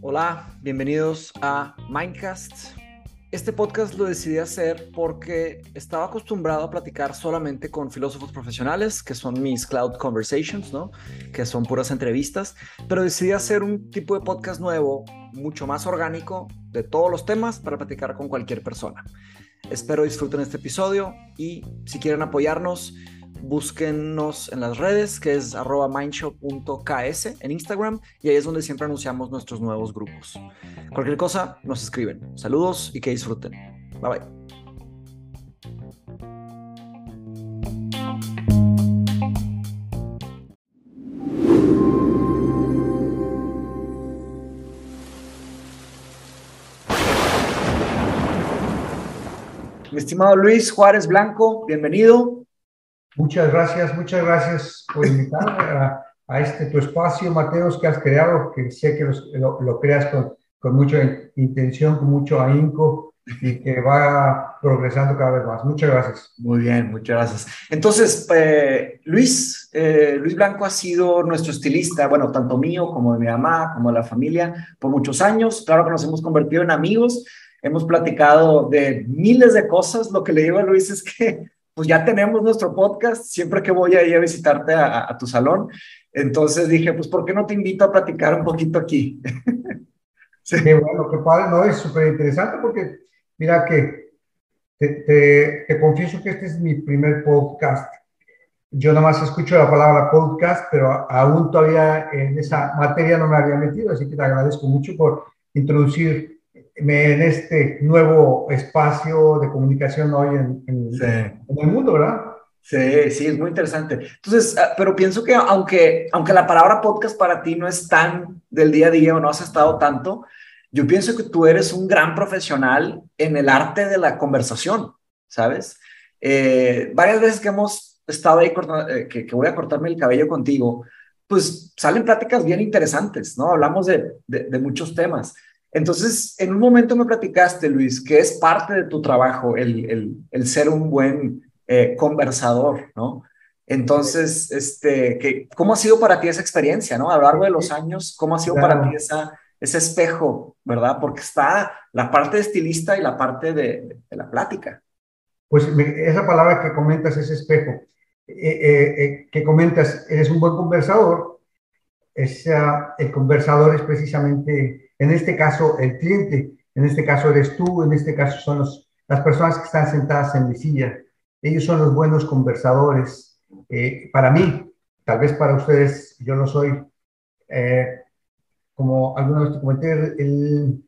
Hola, bienvenidos a Mindcast. Este podcast lo decidí hacer porque estaba acostumbrado a platicar solamente con filósofos profesionales, que son mis Cloud Conversations, ¿no? Que son puras entrevistas, pero decidí hacer un tipo de podcast nuevo, mucho más orgánico, de todos los temas para platicar con cualquier persona. Espero disfruten este episodio y si quieren apoyarnos, búsquennos en las redes, que es arroba mindshop.ks en Instagram, y ahí es donde siempre anunciamos nuestros nuevos grupos. Cualquier cosa, nos escriben. Saludos y que disfruten. Bye bye. Mi estimado Luis Juárez Blanco, bienvenido. Muchas gracias, muchas gracias por invitarme a, este tu espacio, Mateos, que has creado, que sé que lo, creas con, mucha intención, con mucho ahínco y que va progresando cada vez más. Muchas gracias. Muy bien, muchas gracias. Entonces, eh, Luis, eh, Luis Blanco ha sido nuestro estilista, bueno, tanto mío como de mi mamá, como de la familia, por muchos años. Claro que nos hemos convertido en amigos, hemos platicado de miles de cosas. Lo que le digo a Luis es que pues ya tenemos nuestro podcast, siempre que voy a ir a visitarte a, tu salón. Entonces dije, pues, ¿por qué no te invito a platicar un poquito aquí? sí. Bueno, qué padre, no, es súper interesante porque, mira que te, te, confieso que este es mi primer podcast. Yo nada más escucho la palabra podcast, pero aún todavía en esa materia no me había metido, así que te agradezco mucho por introducir en este nuevo espacio de comunicación hoy en, el mundo, ¿verdad? Sí, sí, es muy interesante. Entonces, ah, pero pienso que aunque, aunque la palabra podcast para ti no es tan del día a día o no has estado tanto, yo pienso que tú eres un gran profesional en el arte de la conversación, ¿sabes? Eh, varias veces que hemos estado ahí, eh, que, que, voy a cortarme el cabello contigo, pues salen pláticas bien interesantes, ¿no? Hablamos de, de, de muchos temas. Entonces, en un momento me platicaste, Luis, que es parte de tu trabajo el, el, ser un buen eh, conversador, ¿no? Entonces, este, que, ¿cómo ha sido para ti esa experiencia, ¿no? A lo largo de los años, ¿cómo ha sido para ti esa, ese espejo, ¿verdad? Porque está la parte de estilista y la parte de, la plática. Pues esa palabra que comentas, ese espejo, eh, eh, que comentas, eres un buen conversador, es, el conversador es precisamente en este caso el cliente, en este caso eres tú, en este caso son las personas que están sentadas en mi silla. Ellos son los buenos conversadores. Eh, para mí, tal vez para ustedes, yo no soy, eh, como alguna vez te comenté, el,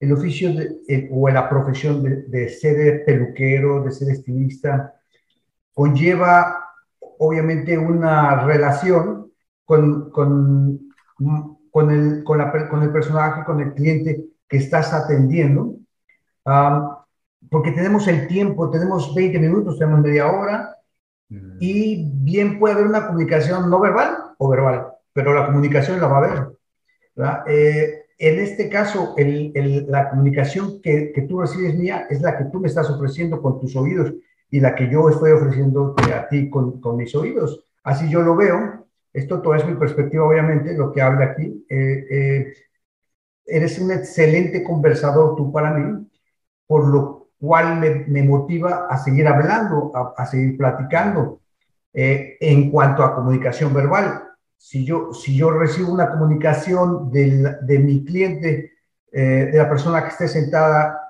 el oficio de, o la profesión de, de, ser peluquero, de ser estilista, conlleva obviamente una relación con, con con el, con, la, con el personaje, con el cliente que estás atendiendo, porque tenemos el tiempo, tenemos 20 minutos, tenemos media hora, mm. y bien puede haber una comunicación no verbal o verbal, pero la comunicación la va a haber. Eh, en este caso, el, el, la comunicación que, que, tú recibes mía es la que tú me estás ofreciendo con tus oídos y la que yo estoy ofreciendo a ti con, con mis oídos. Así yo lo veo esto todo es mi perspectiva, obviamente, lo que habla aquí. Eh, eh, eres un excelente conversador tú para mí, por lo cual me, motiva a seguir hablando, a, seguir platicando. Eh, en cuanto a comunicación verbal, si yo, si yo recibo una comunicación de mi cliente, de la persona que esté sentada,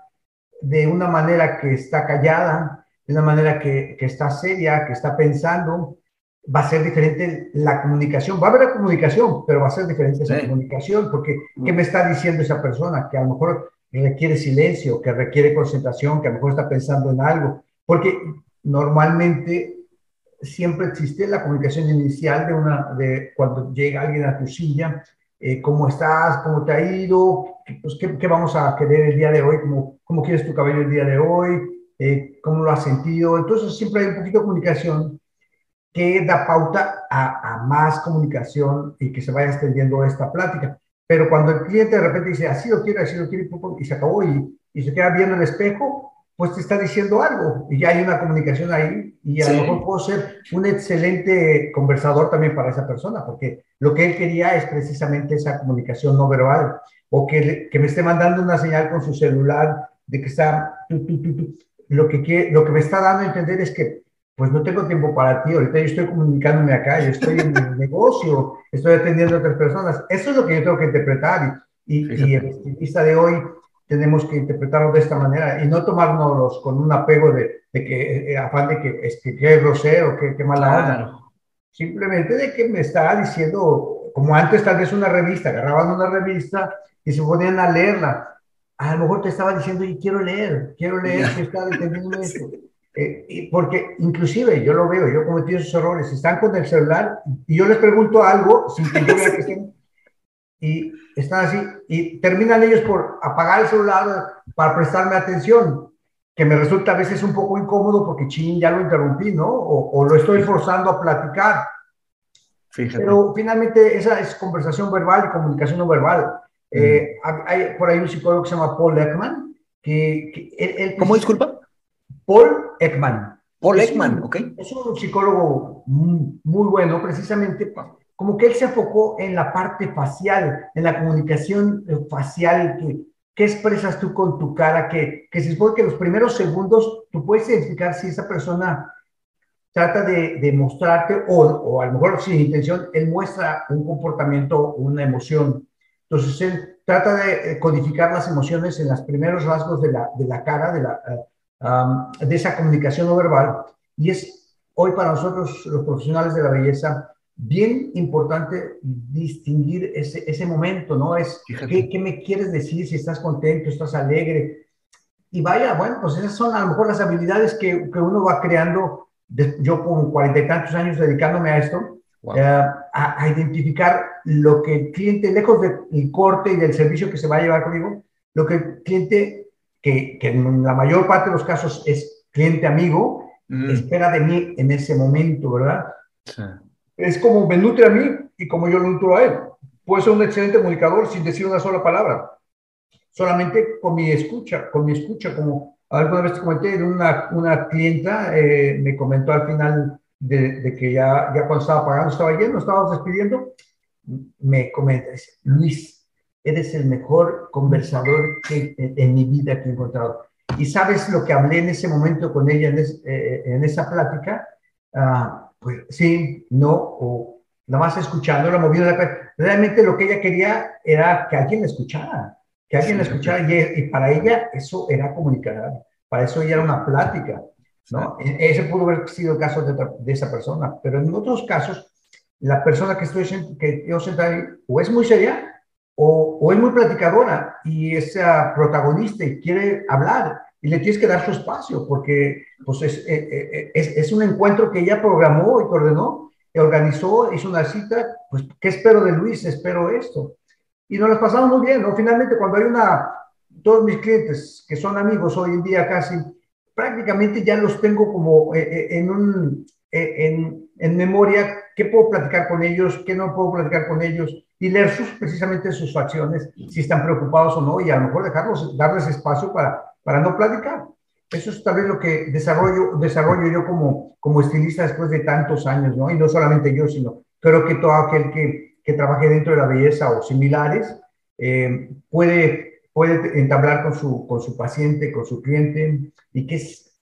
de una manera que está callada, de una manera que, que está seria, que está pensando, va a ser diferente la comunicación. Va a haber comunicación, pero va a ser diferente esa comunicación, porque ¿qué me está diciendo esa persona? Que a lo mejor requiere silencio, que requiere concentración, que a lo mejor está pensando en algo, porque normalmente siempre existe la comunicación inicial de una, de cuando llega alguien a tu silla, eh, cómo estás, cómo te ha ido, pues, ¿qué, ¿qué, vamos a querer el día de hoy, cómo, cómo quieres tu cabello el día de hoy, eh, cómo lo has sentido. Entonces siempre hay un poquito de comunicación que da pauta a, más comunicación y que se vaya extendiendo esta plática. Pero cuando el cliente de repente dice, así lo quiero, así lo quiero, y se acabó y, y se queda viendo el espejo, pues te está diciendo algo y ya hay una comunicación ahí y a lo mejor puedo ser un excelente conversador también para esa persona, porque lo que él quería es precisamente esa comunicación no verbal o que, que me esté mandando una señal con su celular de que está... lo, que lo que me está dando a entender es que pues no tengo tiempo para ti, ahorita yo estoy comunicándome acá, yo estoy en el negocio, estoy atendiendo a otras personas. Eso es lo que yo tengo que interpretar y, y, y el estilista de hoy tenemos que interpretarlo de esta manera y no tomárnoslos con un apego de, de que, eh, afán de que, es que, es grosero, que, que mala onda. Simplemente de que me está diciendo, como antes tal vez una revista, agarraban una revista y se ponían a leerla. A lo mejor te estaba diciendo, y quiero leer, quiero leer, que está entendiendo esto. Eh, porque inclusive yo lo veo, yo cometí esos errores, están con el celular y yo les pregunto algo sin que yo vea que estén y están así, y terminan ellos por apagar el celular para prestarme atención, que me resulta a veces un poco incómodo porque ching, ya lo interrumpí, ¿no? O, lo estoy forzando a platicar. Fíjate. Pero finalmente esa es conversación verbal y comunicación no verbal. Eh, hay por ahí un psicólogo que se llama Paul Ekman, que... él, ¿Cómo disculpa? Paul Ekman. Paul Ekman, ok. Es un psicólogo muy, bueno, precisamente como que él se enfocó en la parte facial, en la comunicación eh, facial, que, qué expresas tú con tu cara, que, que se supone que los primeros segundos tú puedes identificar si esa persona trata de, de mostrarte o, o, a lo mejor sin intención, él muestra un comportamiento, una emoción. Entonces él trata de codificar las emociones en los primeros rasgos de la, de la cara, de, la, de esa comunicación no verbal. Y es hoy para nosotros, los profesionales de la belleza, bien importante distinguir ese, ese momento, ¿no? Es, ¿qué, ¿qué, me quieres decir? Si estás contento, estás alegre. Y vaya, bueno, pues esas son a lo mejor las habilidades que, que uno va creando, yo con cuarenta y tantos años dedicándome a esto, eh, a, a, identificar lo que el cliente, lejos del corte y del servicio que se va a llevar conmigo, lo que el cliente, que, que en la mayor parte de los casos es cliente amigo, mm. espera de mí en ese momento, ¿verdad? Sí es como me nutre a mí y como yo lo nutro a él. Puedo ser un excelente comunicador sin decir una sola palabra, solamente con mi escucha, con mi escucha, como alguna vez te comenté, una, una clienta eh, me comentó al final de, de, que ya, ya cuando estaba pagando, estaba yendo, estábamos despidiendo, me comenta, Luis, eres el mejor conversador que, en, mi vida que he encontrado. Y sabes lo que hablé en ese momento con ella, en, eh, en esa plática, uh, pues sí, no, o nada más escuchando, la moviendo la Realmente lo que ella quería era que alguien la escuchara, que alguien la escuchara y, para ella eso era comunicar, para eso ella era una plática, ¿no? E, ese pudo haber sido el caso de, esa persona, pero en otros casos, la persona que estoy que yo sentada o es muy seria o, o es muy platicadora y es protagonista y quiere hablar y le tienes que dar su espacio porque pues es, eh, eh, es, es, un encuentro que ella programó y ordenó, y organizó, hizo una cita, pues ¿qué espero de Luis? Espero esto. Y nos las pasamos muy bien, ¿no? Finalmente cuando hay una, todos mis clientes que son amigos hoy en día casi, prácticamente ya los tengo como eh, en, un, en, en memoria, qué puedo platicar con ellos, qué no puedo platicar con ellos, y leer sus, precisamente sus facciones, si están preocupados o no, y a lo mejor dejarlos, darles espacio para para no platicar. Eso es tal vez lo que desarrollo, desarrollo yo como, como estilista después de tantos años, ¿no? Y no solamente yo, sino creo que todo aquel que, que trabaje dentro de la belleza o similares eh, puede, puede entablar con su, con su paciente, con su cliente, y que es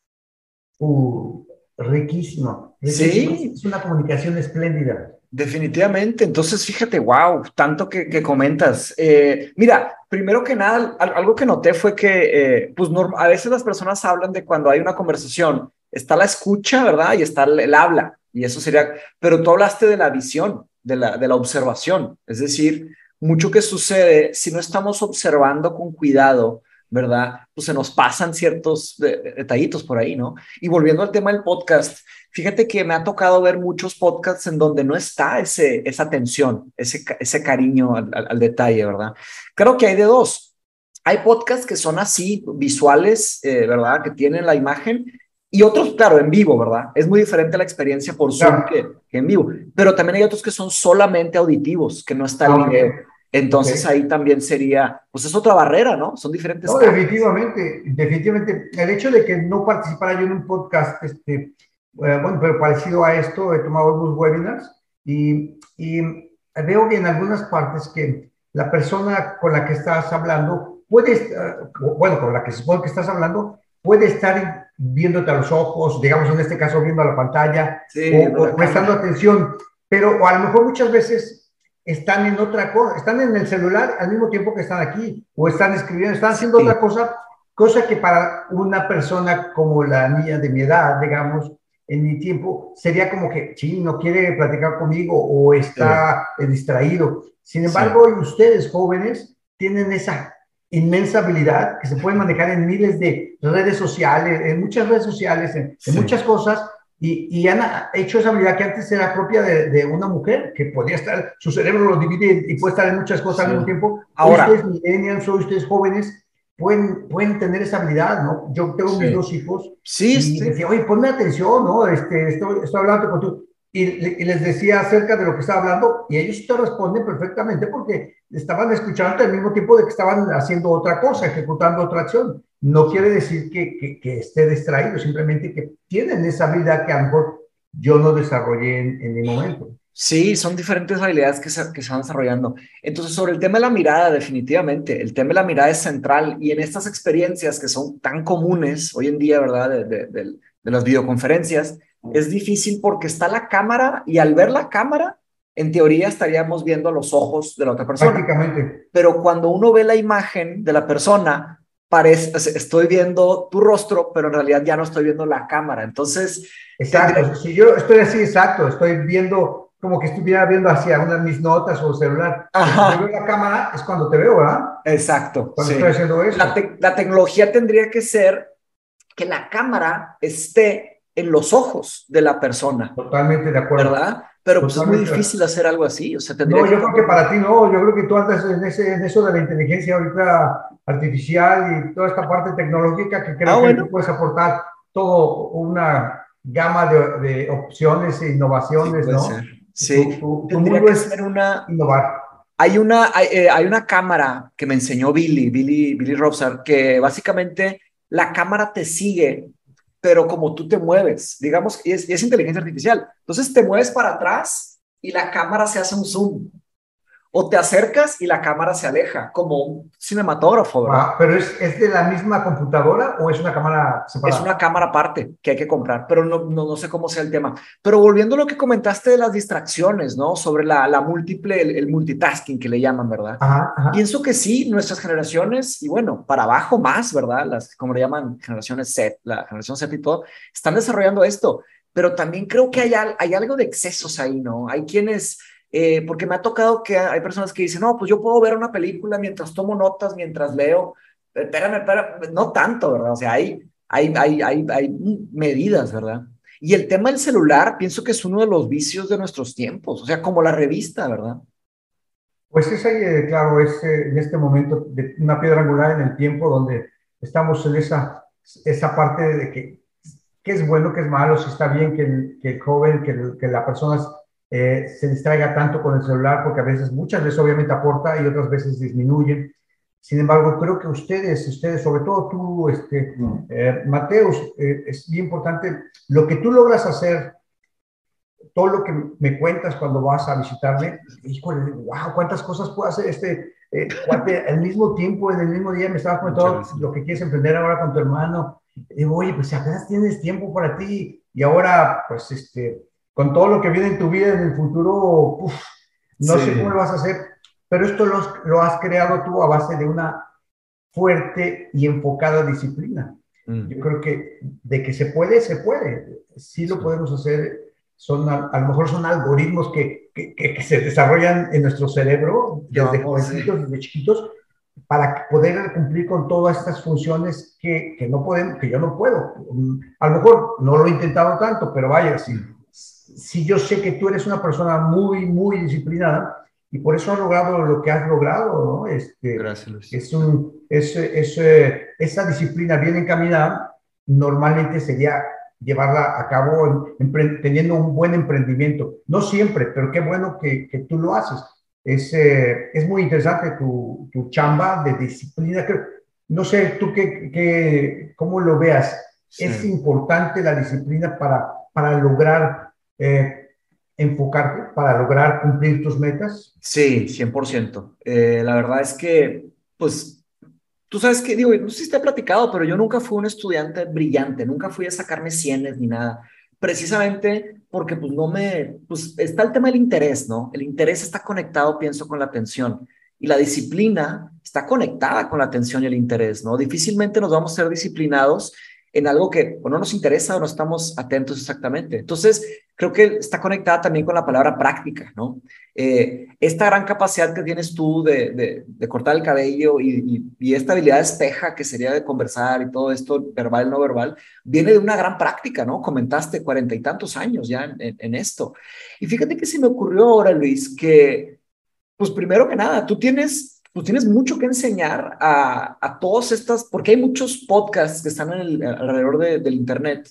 uh, riquísimo. Sí. Es una comunicación espléndida. Definitivamente. Entonces, fíjate, wow, tanto que, que comentas. Eh, mira, primero que nada, algo que noté fue que, eh, pues, a veces las personas hablan de cuando hay una conversación, está la escucha, ¿verdad? Y está el, habla. Y eso sería, pero tú hablaste de la visión, de la, de la observación. Es decir, mucho que sucede si no estamos observando con cuidado, ¿verdad? Pues se nos pasan ciertos detallitos por ahí, ¿no? Y volviendo al tema del podcast, Fíjate que me ha tocado ver muchos podcasts en donde no está ese, esa atención, ese, ese cariño al, detalle, ¿verdad? Creo que hay de dos. Hay podcasts que son así, visuales, eh, ¿verdad? Que tienen la imagen y otros, claro, en vivo, ¿verdad? Es muy diferente la experiencia por Zoom que, en vivo, pero también hay otros que son solamente auditivos, que no está el video. Entonces ahí también sería, pues es otra barrera, ¿no? Son diferentes. No, definitivamente, definitivamente. El hecho de que no participara yo en un podcast, este, eh, bueno, pero parecido a esto, he tomado algunos webinars y, y veo que en algunas partes que la persona con la que estás hablando puede, estar, bueno, con la que supone que estás hablando, puede estar viéndote a los ojos, digamos en este caso viendo a la pantalla o, prestando atención, pero o a lo mejor muchas veces están en otra cosa, están en el celular al mismo tiempo que están aquí o están escribiendo, están haciendo otra cosa, cosa que para una persona como la mía de mi edad, digamos, en mi tiempo, sería como que, sí, no quiere platicar conmigo o está distraído. Sin embargo, ustedes jóvenes tienen esa inmensa habilidad que se puede manejar en miles de redes sociales, en muchas redes sociales, en, muchas cosas, y, y, han hecho esa habilidad que antes era propia de, de, una mujer, que podía estar, su cerebro lo divide y puede estar en muchas cosas al mismo tiempo. Ahora, ustedes millennials, ustedes jóvenes, pueden, pueden tener esa habilidad, ¿no? Yo tengo mis dos hijos. Sí, y sí. decía, oye, ponme atención, ¿no? Este, estoy, estoy hablando con tú y, les decía acerca de lo que estaba hablando y ellos te responden perfectamente porque estaban escuchando al mismo tiempo de que estaban haciendo otra cosa, ejecutando otra acción. No quiere decir que, que, esté distraído, simplemente que tienen esa habilidad que a yo no desarrollé en, en mi momento. Sí, son diferentes habilidades que se, que se van desarrollando. Entonces, sobre el tema de la mirada, definitivamente, el tema de la mirada es central y en estas experiencias que son tan comunes hoy en día, ¿verdad? De, de las videoconferencias, es difícil porque está la cámara y al ver la cámara, en teoría estaríamos viendo los ojos de la otra persona. Prácticamente. Pero cuando uno ve la imagen de la persona, parece, estoy viendo tu rostro, pero en realidad ya no estoy viendo la cámara. Entonces... Exacto. Si yo estoy así, exacto, estoy viendo como que estuviera viendo hacia una de mis notas o celular. Cuando veo la cámara es cuando te veo, ¿verdad? Exacto. Cuando estoy haciendo eso. La, te la tecnología tendría que ser que la cámara esté en los ojos de la persona. Totalmente de acuerdo. ¿Verdad? Pero pues es muy difícil hacer algo así. O sea, no, yo creo que para ti no. Yo creo que tú andas en, ese, en eso de la inteligencia ahorita artificial y toda esta parte tecnológica que creo ah, que tú puedes aportar todo una gama de, de opciones e innovaciones, sí, ¿no? Ser. Sí, tu, tu mundo es ser una... innovar. Hay una, hay, eh, hay, una cámara que me enseñó Billy, Billy, Billy Robsar, que básicamente la cámara te sigue pero como tú te mueves, digamos, es, es inteligencia artificial. Entonces te mueves para atrás y la cámara se hace un zoom o te acercas y la cámara se aleja, como un cinematógrafo, ¿verdad? Ah, pero es, es, de la misma computadora o es una cámara separada? Es una cámara aparte que hay que comprar, pero no, no, no, sé cómo sea el tema. Pero volviendo a lo que comentaste de las distracciones, ¿no? Sobre la, la múltiple, el, el, multitasking que le llaman, ¿verdad? Ajá, ajá. Pienso que sí, nuestras generaciones, y bueno, para abajo más, ¿verdad? Las, como le llaman, generaciones Z, la generación Z y todo, están desarrollando esto, pero también creo que hay, hay algo de excesos ahí, ¿no? Hay quienes eh, porque me ha tocado que hay personas que dicen, no, pues yo puedo ver una película mientras tomo notas, mientras leo. Espérame, espérame, no tanto, ¿verdad? O sea, hay, hay, hay, hay, hay medidas, ¿verdad? Y el tema del celular, pienso que es uno de los vicios de nuestros tiempos, o sea, como la revista, ¿verdad? Pues es ahí, eh, claro, es eh, en este momento de una piedra angular en el tiempo donde estamos en esa, esa parte de que, qué es bueno, qué es malo, si está bien que el, que el joven, que, que la persona eh, se distraiga tanto con el celular, porque a veces, muchas veces obviamente aporta y otras veces disminuye. Sin embargo, creo que ustedes, ustedes, sobre todo tú, este, mm. eh, Mateus, eh, es bien importante lo que tú logras hacer, todo lo que me cuentas cuando vas a visitarme, híjole, wow, cuántas cosas puedo hacer este, al mismo tiempo, en el mismo día me estabas contando lo que quieres emprender ahora con tu hermano. Y digo, oye, pues si apenas tienes tiempo para ti y ahora, pues, este, con todo lo que viene en tu vida en el futuro, uf, no sí. sé cómo lo vas a hacer, pero esto lo, lo, has creado tú a base de una fuerte y enfocada disciplina. Mm. Yo creo que de que se puede, se puede. Sí lo sí. podemos hacer. Son, a, a, lo mejor son algoritmos que, que, que, se desarrollan en nuestro cerebro desde no, jovencitos, sí. desde chiquitos, para poder cumplir con todas estas funciones que, que no podemos, que yo no puedo. A lo mejor no lo he intentado tanto, pero vaya, sí si yo sé que tú eres una persona muy, muy disciplinada y por eso has logrado lo que has logrado, ¿no? Este, Gracias, Luis. Es un, es, es, esa disciplina bien encaminada normalmente sería llevarla a cabo teniendo un buen emprendimiento. No siempre, pero qué bueno que, que, tú lo haces. Es, eh, es muy interesante tu, tu, chamba de disciplina. No sé, tú qué, qué cómo lo veas. ¿Es importante la disciplina para, para lograr eh, enfocarte, para lograr cumplir tus metas? Sí, 100%. Eh, la verdad es que, pues, tú sabes que, digo, no sé si te he platicado, pero yo nunca fui un estudiante brillante, nunca fui a sacarme cienes ni nada precisamente porque pues no me, pues está el tema del interés, ¿no? El interés está conectado, pienso, con la atención y la disciplina está conectada con la atención y el interés, ¿no? Difícilmente nos vamos a ser disciplinados en algo que o no nos interesa o no estamos atentos exactamente. Entonces, creo que está conectada también con la palabra práctica, ¿no? Eh, esta gran capacidad que tienes tú de, de, cortar el cabello y, y, esta habilidad espeja que sería de conversar y todo esto, verbal, no verbal, viene de una gran práctica, ¿no? Comentaste cuarenta y tantos años ya en, en esto. Y fíjate que se me ocurrió ahora, Luis, que, pues primero que nada, tú tienes tú tienes mucho que enseñar a, a todas estas, porque hay muchos podcasts que están alrededor de, del Internet,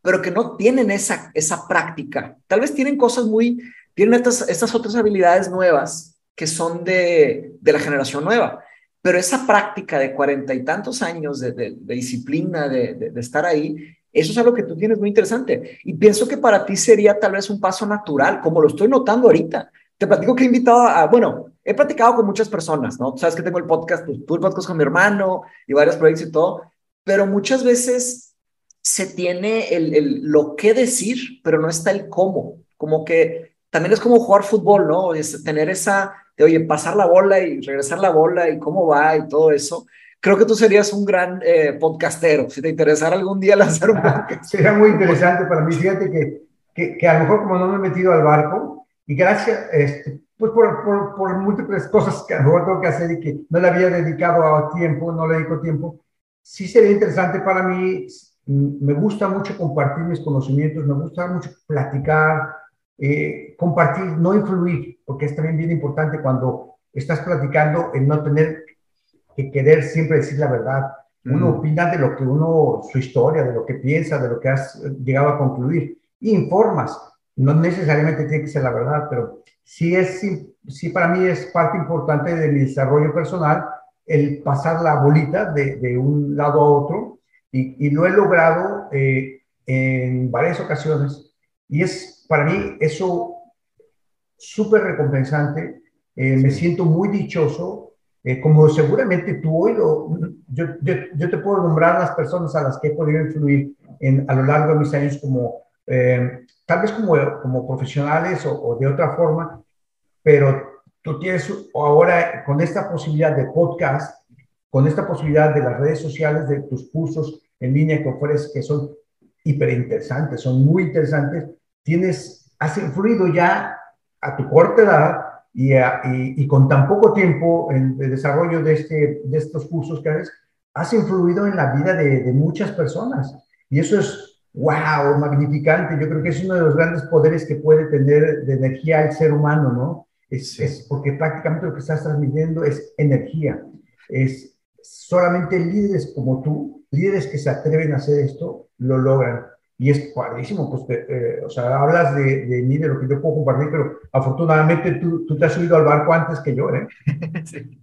pero que no tienen esa, esa práctica. Tal vez tienen cosas muy, tienen estas, estas otras habilidades nuevas que son de, de la generación nueva, pero esa práctica de cuarenta y tantos años de, de, de disciplina, de, estar ahí, eso es algo que tú tienes muy interesante. Y pienso que para ti sería tal vez un paso natural, como lo estoy notando ahorita. Te platico que he invitado a, bueno, he platicado con muchas personas, ¿no? Tú sabes que tengo el podcast, pues, tú el podcast con mi hermano y varios proyectos y todo, pero muchas veces se tiene el, el, lo que decir, pero no está el cómo. Como que también es como jugar fútbol, ¿no? Es tener esa, de, oye, pasar la bola y regresar la bola y cómo va y todo eso. Creo que tú serías un gran eh, podcastero, si te interesara algún día lanzar un podcast. Sería muy interesante para mí. Fíjate que, que, que, a lo mejor como no me he metido al barco, y gracias, este, pues por, por, por, múltiples cosas que a lo mejor tengo que hacer y que no le había dedicado a tiempo, no le dedico tiempo, sí sería interesante para mí, me gusta mucho compartir mis conocimientos, me gusta mucho platicar, eh, compartir, no influir, porque es también bien importante cuando estás platicando el no tener que querer siempre decir la verdad. Uno mm. opina de lo que uno, su historia, de lo que piensa, de lo que has llegado a concluir, informas. No necesariamente tiene que ser la verdad, pero sí, es, sí para mí es parte importante de mi desarrollo personal el pasar la bolita de, de un lado a otro y, y lo he logrado eh, en varias ocasiones. Y es para mí eso súper recompensante, eh, me siento muy dichoso, eh, como seguramente tú hoy lo, yo, yo, yo, te puedo nombrar las personas a las que he podido influir en, a lo largo de mis años como tal vez como, como profesionales o, de otra forma, pero tú tienes ahora con esta posibilidad de podcast, con esta posibilidad de las redes sociales, de tus cursos en línea que ofreces, que son hiper interesantes, son muy interesantes, tienes, has influido ya a tu corta edad y, con tan poco tiempo en el desarrollo de, este, de estos cursos que haces, has influido en la vida de muchas personas. Y eso es wow, magnificante. Yo creo que es uno de los grandes poderes que puede tener de energía el ser humano, ¿no? Es, es porque prácticamente lo que estás transmitiendo es energía. Es solamente líderes como tú, líderes que se atreven a hacer esto, lo logran. Y es padrísimo, pues, eh, o sea, hablas de, de, mí, de lo que yo puedo compartir, pero afortunadamente tú, tú te has subido al barco antes que yo, ¿eh? sí.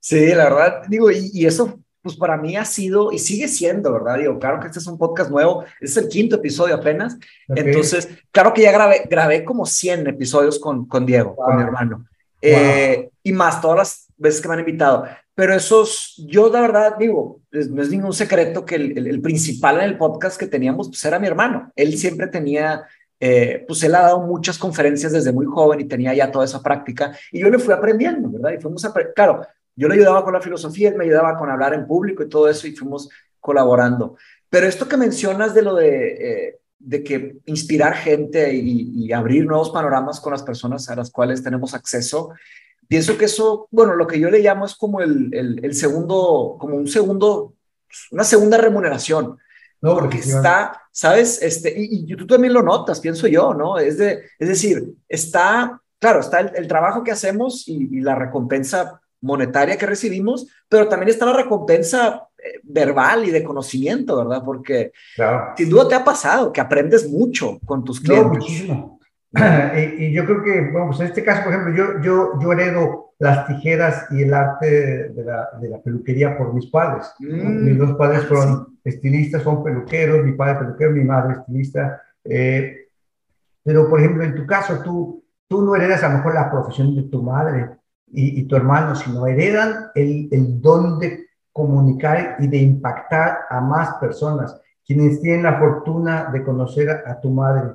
sí, la verdad, digo, y, y eso pues para mí ha sido y sigue siendo, ¿verdad? Digo, claro que este es un podcast nuevo, este es el quinto episodio apenas, okay. entonces, claro que ya grabé, grabé como 100 episodios con, con Diego, wow. con mi hermano, wow. eh, y más todas las veces que me han invitado, pero esos, yo la verdad digo, no es ningún secreto que el, el, el principal en el podcast que teníamos, pues era mi hermano, él siempre tenía... Eh, pues él ha dado muchas conferencias desde muy joven y tenía ya toda esa práctica y yo le fui aprendiendo, ¿verdad? Y fuimos a, claro, yo le ayudaba con la filosofía, él me ayudaba con hablar en público y todo eso y fuimos colaborando. Pero esto que mencionas de lo de, eh, de que inspirar gente y, y, abrir nuevos panoramas con las personas a las cuales tenemos acceso, pienso que eso, bueno, lo que yo le llamo es como el, el, el segundo, como un segundo, una segunda remuneración. No, porque está, ¿sabes? Este, y, y, tú también lo notas, pienso yo, ¿no? Es, de, es decir, está, claro, está el, el trabajo que hacemos y, y la recompensa monetaria que recibimos, pero también está la recompensa eh, verbal y de conocimiento, ¿verdad? Porque claro. sin duda te ha pasado que aprendes mucho con tus clientes. No, muchísimo. y, yo creo que, pues en este caso, por ejemplo, yo, yo, yo heredo las tijeras y el arte de la, de la peluquería por mis padres. Mm. Mis dos padres ah, fueron estilistas, son peluqueros, mi padre peluquero, mi madre estilista. Eh, pero, por ejemplo, en tu caso, tú, tú no heredas a lo mejor la profesión de tu madre y, y tu hermano, sino heredan el, el don de comunicar y de impactar a más personas. Quienes tienen la fortuna de conocer a tu madre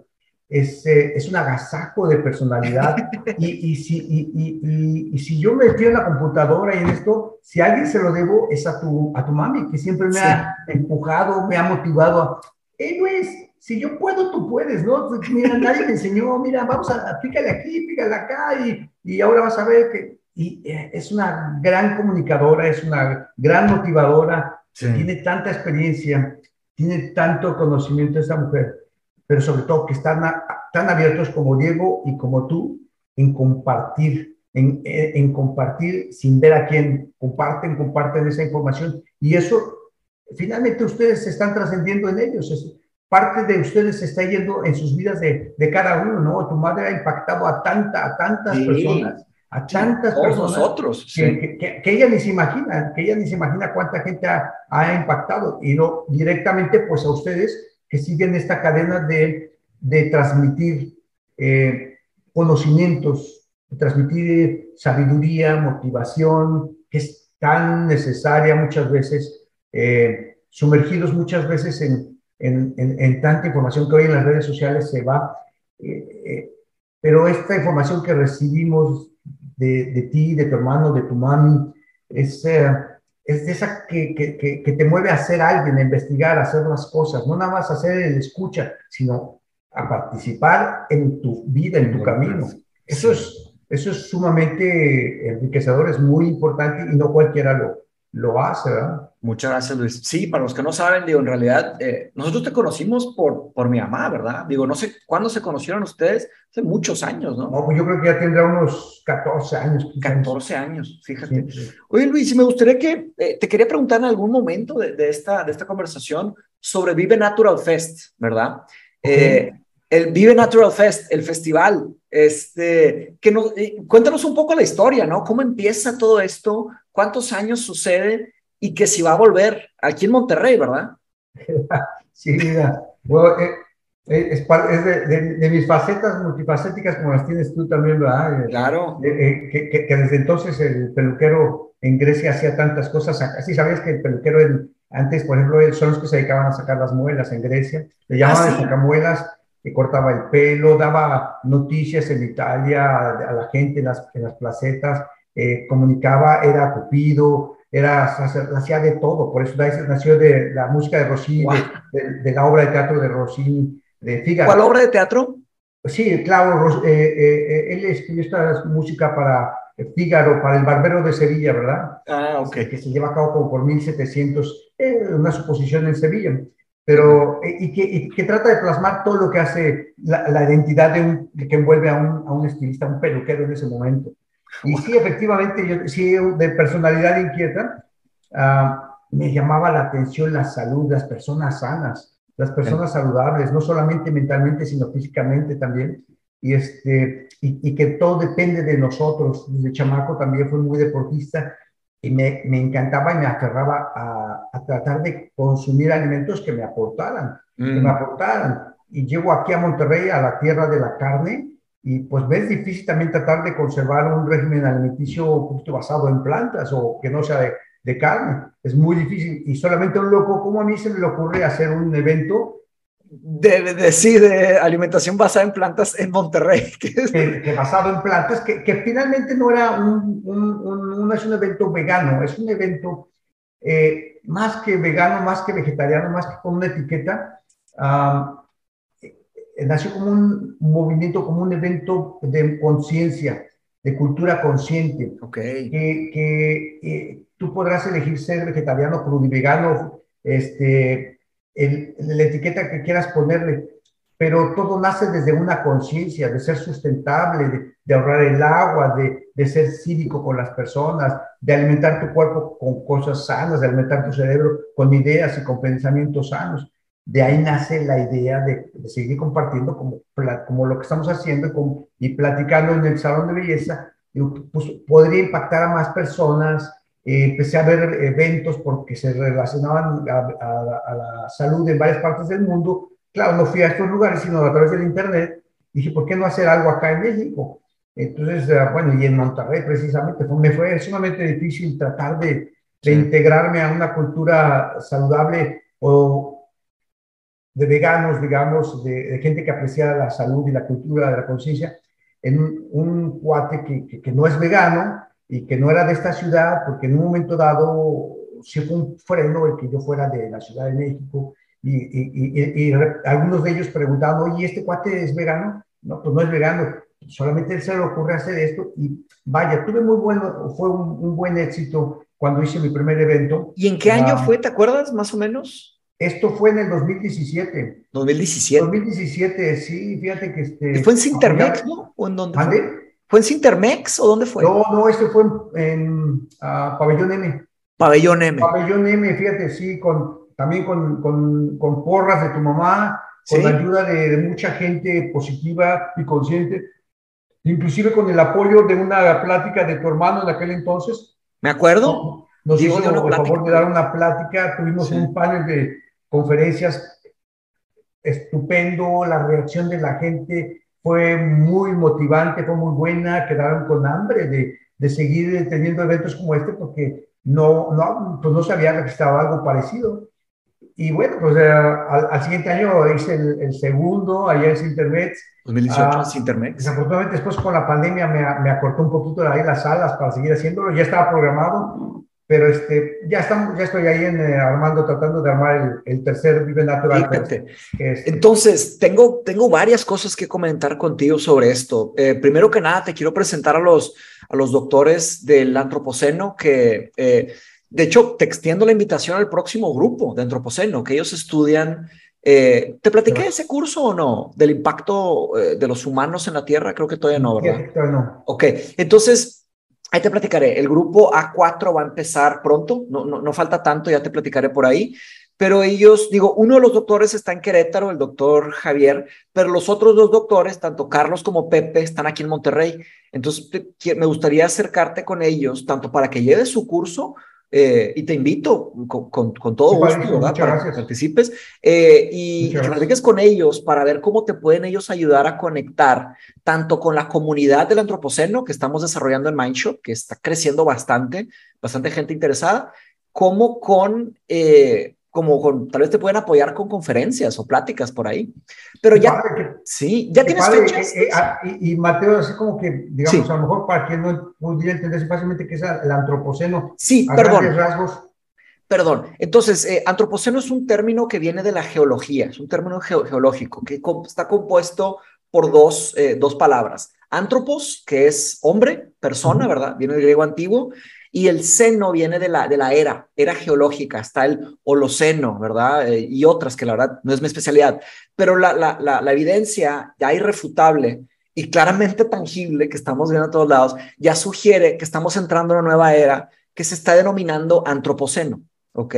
es, eh, es un agasajo de personalidad. y, y, si, y, y, si yo me metí en la computadora y en esto, si alguien se lo debo, es a tu, a tu mami, que siempre me ha empujado, me ha motivado a, hey Luis, si yo puedo, tú puedes, ¿no? Mira, nadie me enseñó, mira, vamos a, pícale aquí, pícale acá, y, y ahora vas a ver que, y eh, es una gran comunicadora, es una gran motivadora, tiene tanta experiencia, tiene tanto conocimiento esa mujer pero sobre todo que están tan abiertos como Diego y como tú en compartir, en, en, compartir sin ver a quién, comparten, comparten esa información y eso finalmente ustedes se están trascendiendo en ellos. Es, parte de ustedes se está yendo en sus vidas de, de, cada uno, ¿no? Tu madre ha impactado a, tanta, a tantas personas, a tantas personas. nosotros. Que, que, que, ella ni se imagina, que ella ni se imagina cuánta gente ha, ha impactado y no directamente pues a ustedes que siguen esta cadena de, de transmitir eh, conocimientos, de transmitir sabiduría, motivación, que es tan necesaria muchas veces, eh, sumergidos muchas veces en, en, en, tanta información que hoy en las redes sociales se va. Eh, pero esta información que recibimos de, de, ti, de tu hermano, de tu mami, es es de esa que, que, que, te mueve a hacer alguien, a investigar, a hacer las cosas, no nada más a hacer el escucha, sino a participar en tu vida, en tu camino. Eso es, eso es sumamente enriquecedor, es muy importante y no cualquiera lo, lo hace, ¿verdad? Muchas gracias, Luis. Sí, para los que no saben, digo, en realidad, eh, nosotros te conocimos por, por mi mamá, ¿verdad? Digo, no sé cuándo se conocieron ustedes, hace muchos años, ¿no? No, pues yo creo que ya tendrá unos 14 años. 14 años, fíjate. Oye, Luis, me gustaría que, eh, te quería preguntar en algún momento de, de, esta, de esta conversación sobre Vive Natural Fest, ¿verdad? Eh, el Vive Natural Fest, el festival, este, que nos, cuéntanos un poco la historia, ¿no? ¿Cómo empieza todo esto? ¿Cuántos años sucede? Y que si va a volver aquí en Monterrey, ¿verdad? Sí, mira, bueno, eh, eh, es, es de, de, mis facetas multifacéticas como las tienes tú también, ¿verdad? Eh, claro. que, que, que, desde entonces el peluquero en Grecia hacía tantas cosas. Así sabías que el peluquero antes, por ejemplo, son los que se dedicaban a sacar las muelas en Grecia. Le llamaban ¿Ah, sacamuelas que cortaba el pelo, daba noticias en Italia a, la gente en las, en las placetas, eh, comunicaba, era cupido, era, hacía de todo, por eso nació de la música de Rossini, de, la obra de teatro de Rossini, de Figaro. ¿Cuál obra de teatro? Sí, claro, eh, eh, él escribió esta música para Fígaro, para el Barbero de Sevilla, ¿verdad? Ah, ok. Que se lleva a cabo como por 1700, una suposición en Sevilla pero eh, y que, que, trata de plasmar todo lo que hace la, la identidad de un, que envuelve a un, a un, estilista, un peluquero en ese momento. Y sí, efectivamente, yo sí, de personalidad inquieta, uh, me llamaba la atención la salud, las personas sanas, las personas saludables, no solamente mentalmente, sino físicamente también. Y, este, y, y que todo depende de nosotros. Desde chamaco también fui muy deportista y me, me, encantaba y me aferraba a, a, tratar de consumir alimentos que me aportaran, que me mm. aportaran. Y llego aquí a Monterrey, a la tierra de la carne, y pues ves difícil también tratar de conservar un régimen alimenticio un poquito basado en plantas o que no sea de, de carne. Es muy difícil. Y solamente un loco como a mí se me le ocurre hacer un evento de, de, sí, de alimentación basada en plantas en Monterrey. Que, basado en plantas, que, que, finalmente no era un, un, no es un evento vegano, es un evento eh, más que vegano, más que vegetariano, más que con una etiqueta. Nació como un movimiento, como un evento de conciencia, de cultura consciente. Okay. Que, que eh, tú podrás elegir ser vegetariano, vegano este, el, la etiqueta que quieras ponerle, pero todo nace desde una conciencia de ser sustentable, de, ahorrar el agua, de, de, ser cívico con las personas, de alimentar tu cuerpo con cosas sanas, de alimentar tu cerebro con ideas y con pensamientos sanos. De ahí nace la idea de, seguir compartiendo como, como lo que estamos haciendo y, y platicando en el salón de belleza, pues, podría impactar a más personas. Eh, empecé a ver eventos porque se relacionaban a, a, la salud en varias partes del mundo. Claro, no fui a estos lugares, sino a través del Internet. Dije, ¿por qué no hacer algo acá en México? Entonces, eh, bueno, y en Monterrey precisamente, me fue sumamente difícil tratar de, de integrarme a una cultura saludable o de veganos, digamos, de, gente que aprecia la salud y la cultura de la conciencia, en un, cuate que, que, no es vegano y que no era de esta ciudad, porque en un momento dado sí fue un freno el que yo fuera de la Ciudad de México y, y, y, algunos de ellos preguntaban, oye, ¿este cuate es vegano? No, pues no es vegano, solamente él se le ocurre hacer esto y vaya, tuve muy bueno, fue un, buen éxito cuando hice mi primer evento. ¿Y en qué año fue, te acuerdas, más o menos? Esto fue en el 2017. 2017. 2017, sí, fíjate que este... ¿Fue en Sintermex, no? ¿O en dónde fue? fue? en Sintermex o dónde fue? No, no, este fue en, Pabellón M. Pabellón M. Pabellón M, fíjate, sí, con, también con, con, con porras de tu mamá, con la ayuda de, mucha gente positiva y consciente, inclusive con el apoyo de una plática de tu hermano en aquel entonces. ¿Me acuerdo? Nos hizo el favor de dar una plática, tuvimos un panel de conferencias estupendo, la reacción de la gente fue muy motivante, fue muy buena, quedaron con hambre de, de seguir teniendo eventos como este porque no, no, pues no se había registrado algo parecido. Y bueno, pues eh, al, siguiente año hice el, segundo allá en Sintermex. 2018 en Sintermex. Desafortunadamente después con la pandemia me, me acortó un poquito ahí las salas para seguir haciéndolo, ya estaba programado, pero este, ya, estamos, ya estoy ahí en, eh, armando, tratando de armar el, tercer Vive Natural. Entonces, tengo, tengo varias cosas que comentar contigo sobre esto. Eh, primero que nada, te quiero presentar a los, a los doctores del Antropoceno que, eh, de hecho, te extiendo la invitación al próximo grupo de Antropoceno, que ellos estudian ¿Te platiqué de ese curso o no? Del impacto de los humanos en la Tierra, creo que todavía no, ¿verdad? todavía no. Ok, entonces Ahí te platicaré. El grupo A4 va a empezar pronto, no, no, no falta tanto, ya te platicaré por ahí. Pero ellos, digo, uno de los doctores está en Querétaro, el doctor Javier, pero los otros dos doctores, tanto Carlos como Pepe, están aquí en Monterrey. Entonces, me gustaría acercarte con ellos, tanto para que lleves su curso, eh, y te invito con, con, todo gusto, ¿verdad? Para que participes. Eh, y que platiques con ellos para ver cómo te pueden ellos ayudar a conectar tanto con la comunidad del antropoceno que estamos desarrollando en Mindshop, que está creciendo bastante, bastante gente interesada, como con eh, como con, tal vez te pueden apoyar con conferencias o pláticas por ahí. Pero ya, sí, ya tienes fechas. Eh, eh, ah, y, Mateo, así como que, digamos, a lo mejor para quien no pudiera entenderse fácilmente qué es el antropoceno. Sí, perdón. Rasgos. Perdón, entonces, eh, antropoceno es un término que viene de la geología, es un término geológico que está compuesto por dos, dos palabras. Antropos, que es hombre, persona, ¿verdad? Viene del griego antiguo, y el seno viene de la, de la era, era geológica, está el holoceno, ¿verdad? Eh, y otras que la verdad no es mi especialidad, pero la, la, la, evidencia ya irrefutable y claramente tangible que estamos viendo a todos lados, ya sugiere que estamos entrando en una nueva era que se está denominando antropoceno. ¿ok?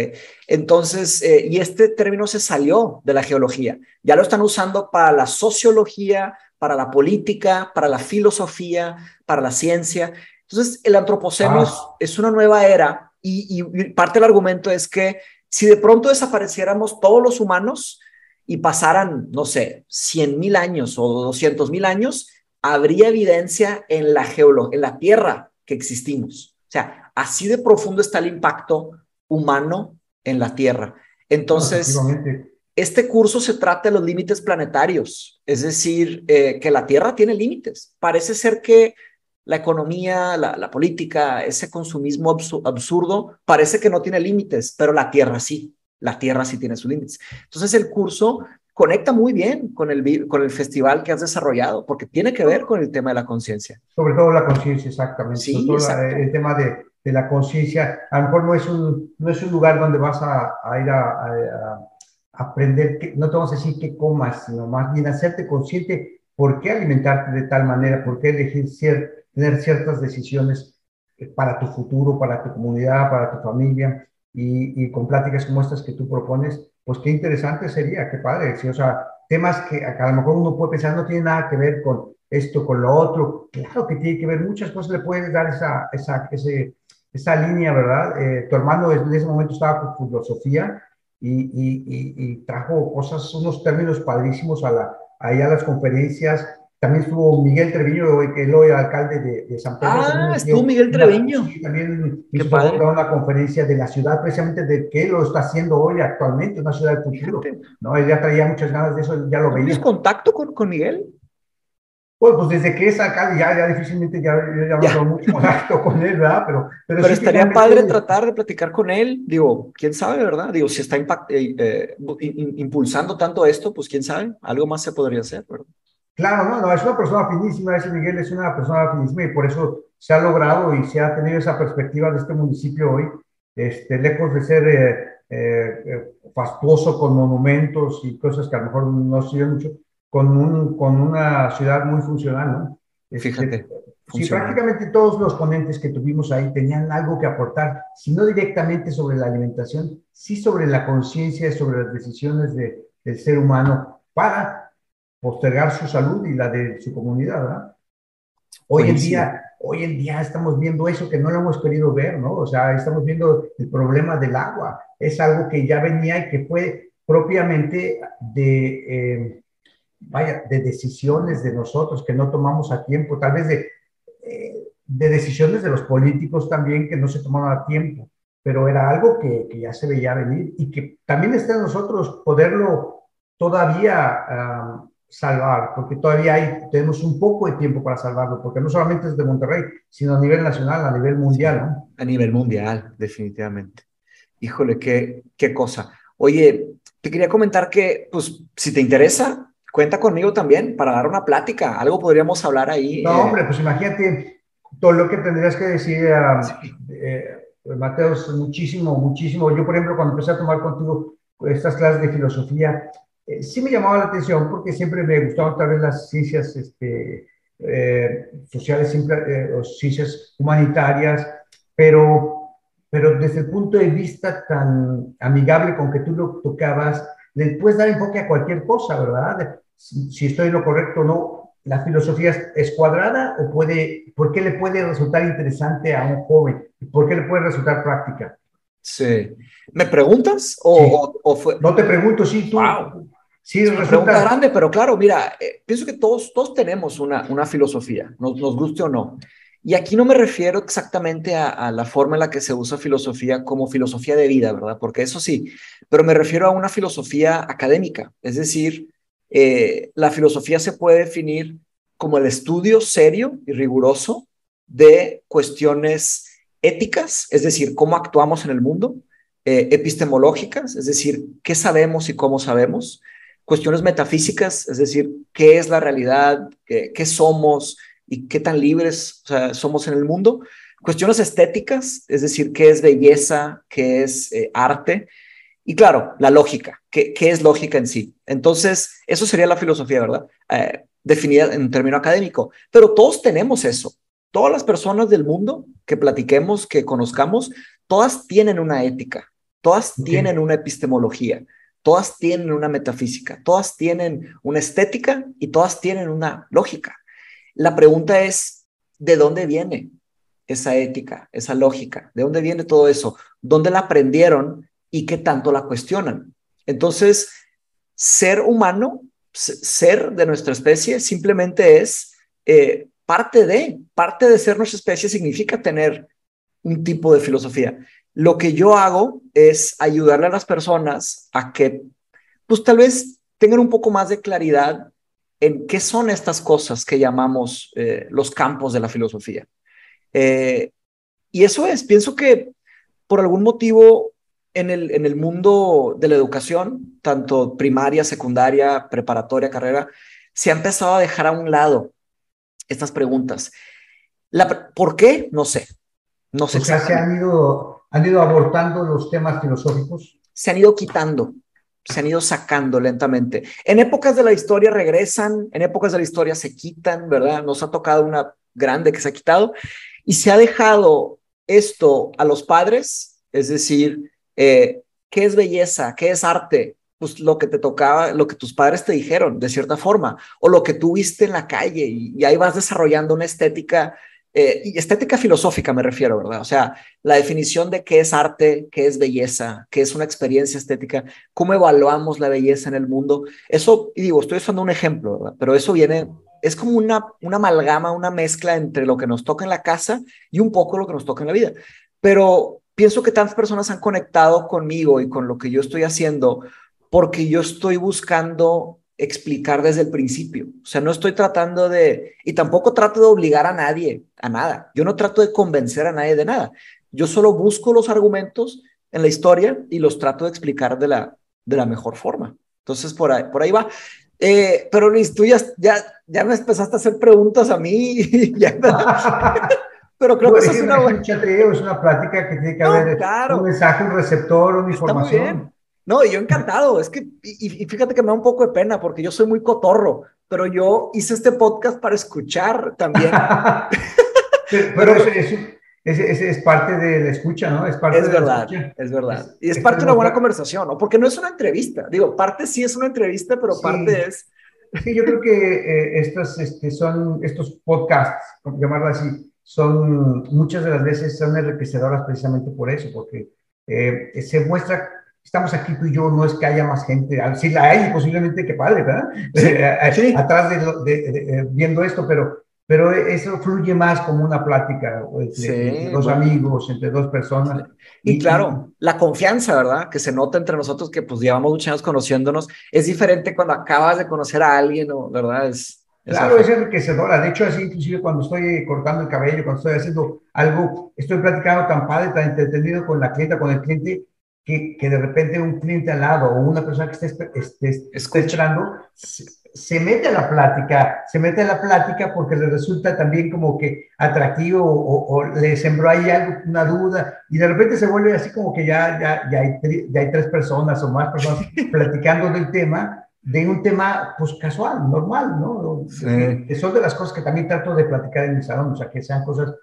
Entonces, eh, y este término se salió de la geología, ya lo están usando para la sociología, para la política, para la filosofía, para la ciencia, entonces, el antropoceno ah. es, una nueva era y, parte del argumento es que si de pronto desapareciéramos todos los humanos y pasaran, no sé, 100 mil años o 200 mil años, habría evidencia en la, en la Tierra que existimos. O sea, así de profundo está el impacto humano en la Tierra. Entonces, este curso se trata de los límites planetarios, es decir, eh, que la Tierra tiene límites. Parece ser que la economía, la, política, ese consumismo absurdo, parece que no tiene límites, pero la Tierra sí, la Tierra sí tiene sus límites. Entonces el curso conecta muy bien con el, con el festival que has desarrollado, porque tiene que ver con el tema de la conciencia. Sobre todo la conciencia, exactamente. Sí, el tema de, de la conciencia, a lo mejor no es un, no es un lugar donde vas a, ir a, aprender, que, no te vamos a decir qué comas, sino más bien hacerte consciente por qué alimentarte de tal manera, por qué elegir cierto tener ciertas decisiones eh, para tu futuro, para tu comunidad, para tu familia, y, con pláticas como estas que tú propones, pues qué interesante sería, qué padre, ¿sí? o sea, temas que a lo mejor uno puede pensar no tiene nada que ver con esto, con lo otro, claro que tiene que ver, muchas cosas le pueden dar esa, esa, ese, esa línea, ¿verdad? Eh, tu hermano en ese momento estaba con filosofía y, y, y, trajo cosas, unos términos padrísimos a la, ahí a las conferencias, también estuvo Miguel Treviño, que es hoy alcalde de, de, San Pedro. Ah, estuvo Miguel Treviño. Sí, también hizo una conferencia de la ciudad, precisamente de qué lo está haciendo hoy actualmente, una ciudad del futuro. ¿no? Él ya traía muchas ganas de eso, ya lo veía. ¿Tienes contacto con, con Miguel? Pues, pues desde que es alcalde, ya, ya difícilmente ya, ya, ya. no mucho contacto con él, ¿verdad? Pero, pero, pero estaría padre tratar de platicar con él. Digo, quién sabe, ¿verdad? Digo, si está impact, eh, eh, impulsando tanto esto, pues quién sabe, algo más se podría hacer, ¿verdad? Claro, no, no, es una persona finísima, ese Miguel es una persona finísima y por eso se ha logrado y se ha tenido esa perspectiva de este municipio hoy, este, lejos de ser eh, eh, fastuoso con monumentos y cosas que a lo mejor no sirven mucho, con, un, con una ciudad muy funcional, ¿no? Este, Fíjate. Sí, prácticamente todos los ponentes que tuvimos ahí tenían algo que aportar, si no directamente sobre la alimentación, sí sobre la conciencia, sobre las decisiones de, del ser humano para postergar su salud y la de su comunidad, ¿verdad? Hoy en día, hoy en día estamos viendo eso que no lo hemos querido ver, ¿no? O sea, estamos viendo el problema del agua. Es algo que ya venía y que fue propiamente de, eh, vaya, de decisiones de nosotros que no tomamos a tiempo, tal vez de, eh, de decisiones de los políticos también que no se tomaron a tiempo, pero era algo que, que ya se veía venir y que también está en nosotros poderlo todavía salvar, porque todavía hay, tenemos un poco de tiempo para salvarlo, porque no solamente es de Monterrey, sino a nivel nacional, a nivel mundial, ¿no? A nivel mundial, definitivamente. Híjole, qué, qué cosa. Oye, te quería comentar que, pues, si te interesa, cuenta conmigo también para dar una plática, algo podríamos hablar ahí. No, hombre, pues imagínate todo lo que tendrías que decir, eh, Mateo, muchísimo, muchísimo. Yo, por ejemplo, cuando empecé a tomar contigo estas clases de filosofía, eh, sí me llamaba la atención porque siempre me gustaban tal vez las ciencias este, eh, sociales eh, o ciencias humanitarias, pero, pero desde el punto de vista tan amigable con que tú lo tocabas, le puedes dar enfoque a cualquier cosa, ¿verdad? Si, si estoy en lo correcto o no. ¿La filosofía es cuadrada o puede, por qué le puede resultar interesante a un joven? ¿Por qué le puede resultar práctica? Sí. ¿Me preguntas? O, o, fue... No te pregunto, sí, tú. Sí, es una pregunta grande, pero claro, mira, eh, pienso que todos, todos tenemos una, una filosofía, nos, nos guste o no. Y aquí no me refiero exactamente a, la forma en la que se usa filosofía como filosofía de vida, ¿verdad? Porque eso sí, pero me refiero a una filosofía académica. Es decir, eh, la filosofía se puede definir como el estudio serio y riguroso de cuestiones éticas, es decir, cómo actuamos en el mundo, eh, epistemológicas, es decir, qué sabemos y cómo sabemos, cuestiones metafísicas, es decir, qué es la realidad, qué, somos y qué tan libres somos en el mundo. Cuestiones estéticas, es decir, qué es belleza, qué es eh, arte. Y claro, la lógica, ¿qué, ¿qué, es lógica en sí? Entonces, eso sería la filosofía, ¿verdad? Eh, definida en término académico. Pero todos tenemos eso. Todas las personas del mundo que platiquemos, que conozcamos, todas tienen una ética, todas tienen una epistemología, Todas tienen una metafísica, todas tienen una estética y todas tienen una lógica. La pregunta es, ¿de dónde viene esa ética, esa lógica? ¿De dónde viene todo eso? ¿Dónde la aprendieron y qué tanto la cuestionan? Entonces, ser humano, ser de nuestra especie, simplemente es eh, parte de, parte de ser nuestra especie significa tener un tipo de filosofía. Lo que yo hago es ayudarle a las personas a que, pues tal vez tengan un poco más de claridad en qué son estas cosas que llamamos eh, los campos de la filosofía. Eh, y eso es, pienso que por algún motivo en el, en el mundo de la educación, tanto primaria, secundaria, preparatoria, carrera, se ha empezado a dejar a un lado estas preguntas. La, ¿Por qué? No sé. No sé. O sea, se han ido han ido abortando los temas filosóficos? Se han ido quitando, se han ido sacando lentamente. En épocas de la historia regresan, en épocas de la historia se quitan, ¿verdad? Nos ha tocado una grande que se ha quitado y se ha dejado esto a los padres, es decir, eh, ¿qué es belleza? ¿Qué es arte? Pues lo que te tocaba, lo que tus padres te dijeron, de cierta forma, o lo que tú viste en la calle, y, ahí vas desarrollando una estética, eh, y estética filosófica me refiero, ¿verdad? O sea, la definición de qué es arte, qué es belleza, qué es una experiencia estética, cómo evaluamos la belleza en el mundo. Eso, y digo, estoy usando un ejemplo. Pero eso viene es como una, una amalgama, una mezcla entre lo que nos toca en la casa y un poco lo que nos toca en la vida. Pero pienso que tantas personas han conectado conmigo y con lo que yo estoy haciendo porque yo estoy buscando explicar desde el principio. O sea, no estoy tratando de, y tampoco trato de obligar a nadie a nada. Yo no trato de convencer a nadie de nada. Yo solo busco los argumentos en la historia y los trato de explicar de la, de la mejor forma. Entonces, por ahí, por ahí va. Eh, pero Luis, tú ya, ya, ya me empezaste a hacer preguntas a mí. pero creo que eso es una buena... es una plática que tiene que haber un mensaje, un receptor, una información. No, y yo encantado. Es que, y, fíjate que me da un poco de pena porque yo soy muy cotorro, pero yo hice este podcast para escuchar también. pero, eso, es parte de la escucha, ¿no? Es parte de verdad, la es verdad. Y es, parte de una buena conversación, ¿no? Porque no es una entrevista. Digo, parte sí es una entrevista, pero parte es... Sí, yo creo que eh, estos, este, son, estos podcasts, por llamarlo así, son muchas de las veces son enriquecedoras precisamente por eso, porque eh, se muestra, estamos aquí tú y yo, no es que haya más gente, sí la hay, posiblemente que padre, ¿verdad? Sí, eh, Atrás de, viendo esto, pero pero eso fluye más como una plática entre, dos amigos, entre dos personas. Y, claro, la confianza, ¿verdad? Que se nota entre nosotros que pues llevamos muchos años conociéndonos, es diferente cuando acabas de conocer a alguien, ¿verdad? Es, claro, es enriquecedora. De hecho, así inclusive cuando estoy cortando el cabello, cuando estoy haciendo algo, estoy platicando tan padre, tan entretenido con la clienta, con el cliente, que, que de repente un cliente al lado o una persona que esté, esté, esté esperando se mete a la plática, se mete a la plática porque le resulta también como que atractivo o, le sembró ahí algo, una duda y de repente se vuelve así como que ya, ya, ya, hay, ya hay tres personas o más personas platicando del tema, de un tema pues casual, normal, ¿no? Sí. son de las cosas que también trato de platicar en mi salón, o sea, que sean cosas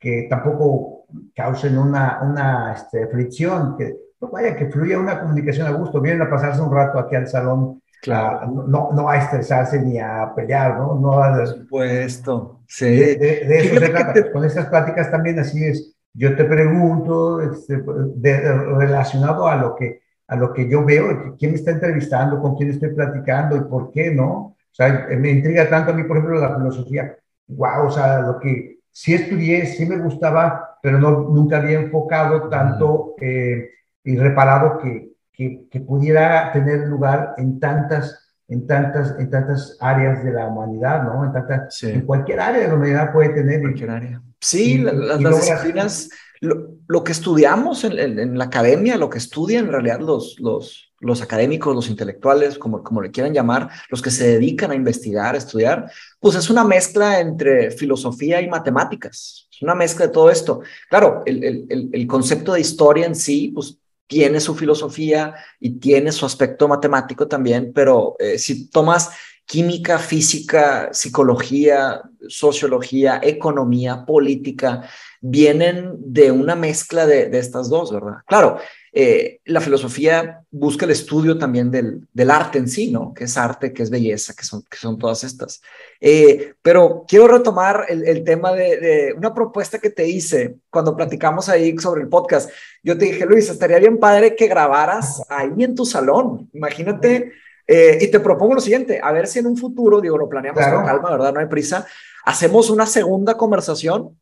que tampoco causen una, una este, fricción, que pues vaya, que fluya una comunicación a gusto, vienen a pasarse un rato aquí al salón Claro. No, no, a estresarse ni a pelear, ¿no? no a, Por supuesto, sí. De, eso se trata. Con estas pláticas también así es. Yo te pregunto, este, relacionado a lo, que, a lo que yo veo, quién me está entrevistando, con quién estoy platicando y por qué, ¿no? O sea, me intriga tanto a mí, por ejemplo, la filosofía. Wow, o sea, lo que sí estudié, sí me gustaba, pero no, nunca había enfocado tanto eh, y reparado que, que, pudiera tener lugar en tantas, en, tantas, en tantas áreas de la humanidad, ¿no? En, tantas, en cualquier área de la humanidad puede tener. Cualquier área. Sí, las, disciplinas, lo, que estudiamos en, en, la academia, lo que estudian en realidad los, los, los académicos, los intelectuales, como, como le quieran llamar, los que se dedican a investigar, a estudiar, pues es una mezcla entre filosofía y matemáticas. Es una mezcla de todo esto. Claro, el, el, el concepto de historia en sí, pues tiene su filosofía y tiene su aspecto matemático también, pero eh, si tomas química, física, psicología, sociología, economía, política, vienen de una mezcla de, de estas dos, ¿verdad? Claro, eh, la filosofía busca el estudio también del, del, arte en sí, ¿no? Que es arte, que es belleza, que son, que son todas estas. Eh, pero quiero retomar el, el tema de, de, una propuesta que te hice cuando platicamos ahí sobre el podcast. Yo te dije, Luis, estaría bien padre que grabaras ahí en tu salón. Imagínate, eh, y te propongo lo siguiente, a ver si en un futuro, digo, lo planeamos con calma, ¿verdad? No hay prisa hacemos una segunda conversación,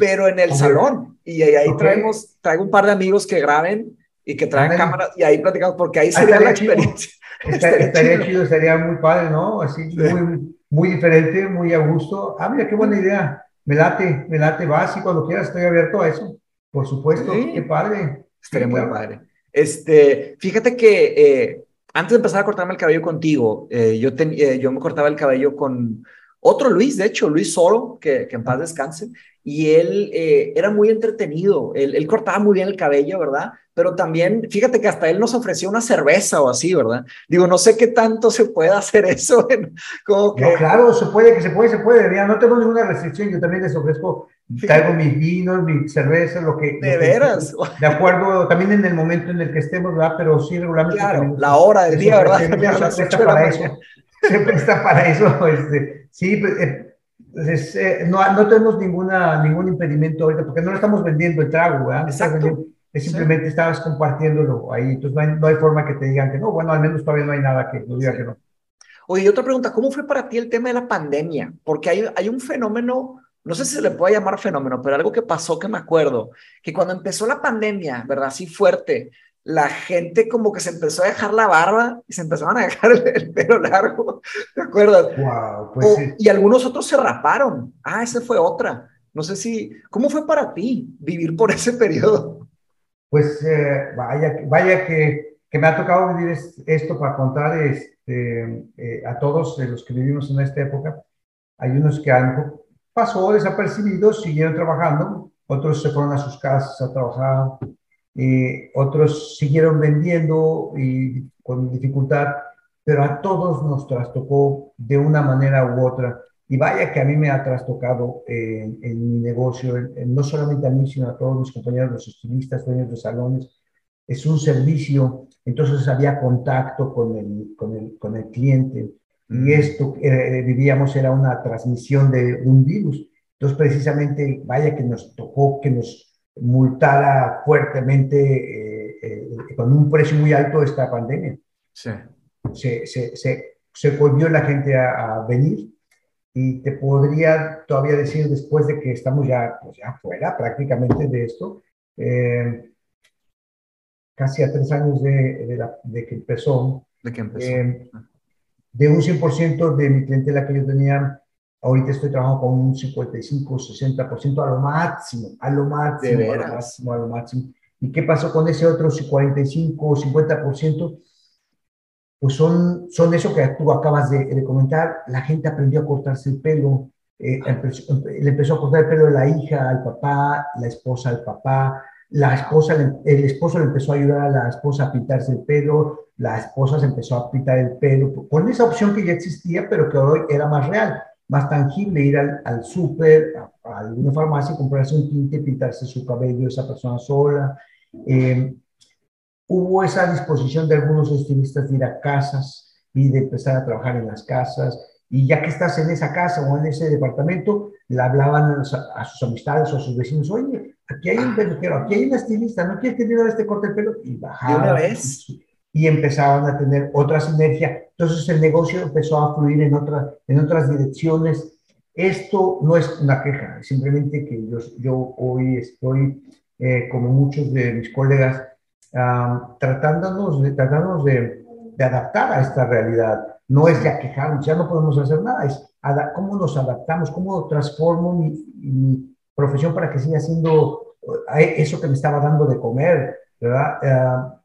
pero en el salón. Y ahí, traemos, traigo un par de amigos que graben y que traen cámaras y ahí platicamos, porque ahí sería la experiencia. estaría, chido, estaría muy padre, ¿no? Así, muy, muy diferente, muy a gusto. Ah, mira, qué buena idea. Me late, me late, vas y cuando quieras estoy abierto a eso. Por supuesto, qué padre. Estaría muy padre. Este, fíjate que eh, antes de empezar a cortarme el cabello contigo, eh, yo, ten, eh, yo me cortaba el cabello con otro Luis, de hecho, Luis Soro, que, que en paz descanse, y él eh, era muy entretenido, él, él, cortaba muy bien el cabello, ¿verdad? Pero también, fíjate que hasta él nos ofreció una cerveza o así, ¿verdad? Digo, no sé qué tanto se puede hacer eso. como que... No, claro, se puede, que se puede, se puede, ya no tengo ninguna restricción, yo también les ofrezco, traigo mis vinos, mi cerveza, lo que... De veras. de acuerdo, también en el momento en el que estemos, ¿verdad? Pero sí, regularmente... Claro, la hora del día, ¿verdad? Para eso, se presta para eso, este Sí, pues, eh, pues eh, no, no, tenemos ninguna, ningún impedimento ahorita porque no lo estamos vendiendo el trago, ¿verdad? Exacto. Es simplemente estabas compartiéndolo ahí, entonces no hay, no hay, forma que te digan que no, bueno, al menos todavía no hay nada que nos diga que no. Oye, otra pregunta, ¿cómo fue para ti el tema de la pandemia? Porque hay, hay un fenómeno, no sé si se le puede llamar fenómeno, pero algo que pasó que me acuerdo, que cuando empezó la pandemia, ¿verdad? Así fuerte, la gente como que se empezó a dejar la barba y se empezaron a dejar el, pelo largo, ¿te acuerdas? Wow, pues Y algunos otros se raparon. Ah, esa fue otra. No sé si, ¿cómo fue para ti vivir por ese periodo? Pues eh, vaya, vaya que, que, me ha tocado vivir esto para contar este, eh, a todos los que vivimos en esta época. Hay unos que algo pasó desapercibidos, siguieron trabajando, otros se fueron a sus casas a trabajar, eh, otros siguieron vendiendo y con dificultad, pero a todos nos trastocó de una manera u otra. Y vaya que a mí me ha trastocado en, mi negocio, no solamente a mí, sino a todos mis compañeros, los estilistas, dueños de salones. Es un servicio, entonces había contacto con el, con el, con el cliente. Y mm. esto eh, vivíamos era una transmisión de un virus. Entonces, precisamente, vaya que nos tocó que nos multara fuertemente eh, eh, con un precio muy alto esta pandemia. Sí. Se, se, se, se volvió la gente a, venir y te podría todavía decir después de que estamos ya, pues ya fuera prácticamente de esto, eh, casi a tres años de, de, que empezó, de, que empezó. de un 100% de mi clientela que yo tenía, Ahorita estoy trabajando con un 55, 60% a lo máximo, a lo máximo, a lo máximo, a lo máximo. ¿Y qué pasó con ese otro 45 o 50%? Pues son, son eso que tú acabas de, comentar. La gente aprendió a cortarse el pelo, eh, le empezó a cortar el pelo de la hija al papá, la esposa al papá, la esposa, el esposo le empezó a ayudar a la esposa a pintarse el pelo, la esposa se empezó a pintar el pelo, con esa opción que ya existía, pero que hoy era más real más tangible ir al, al súper, a, alguna farmacia, comprarse un tinte, pintarse su cabello esa persona sola. Eh, hubo esa disposición de algunos estilistas de ir a casas y de empezar a trabajar en las casas. Y ya que estás en esa casa o en ese departamento, le hablaban a, sus amistades o a sus vecinos, oye, aquí hay un peluquero, aquí hay un estilista, ¿no quieres que te este corte de pelo? Y bajaban. una vez? y empezaban a tener otra sinergia. Entonces el negocio empezó a fluir en, otra, en otras direcciones. Esto no es una queja, simplemente que yo, yo hoy estoy, eh, como muchos de mis colegas, tratándonos, de, tratándonos de, de, adaptar a esta realidad. No es ya quejarnos, ya no podemos hacer nada, es cómo nos adaptamos, cómo transformo mi, mi profesión para que siga siendo eh, eso que me estaba dando de comer, ¿verdad? Ah,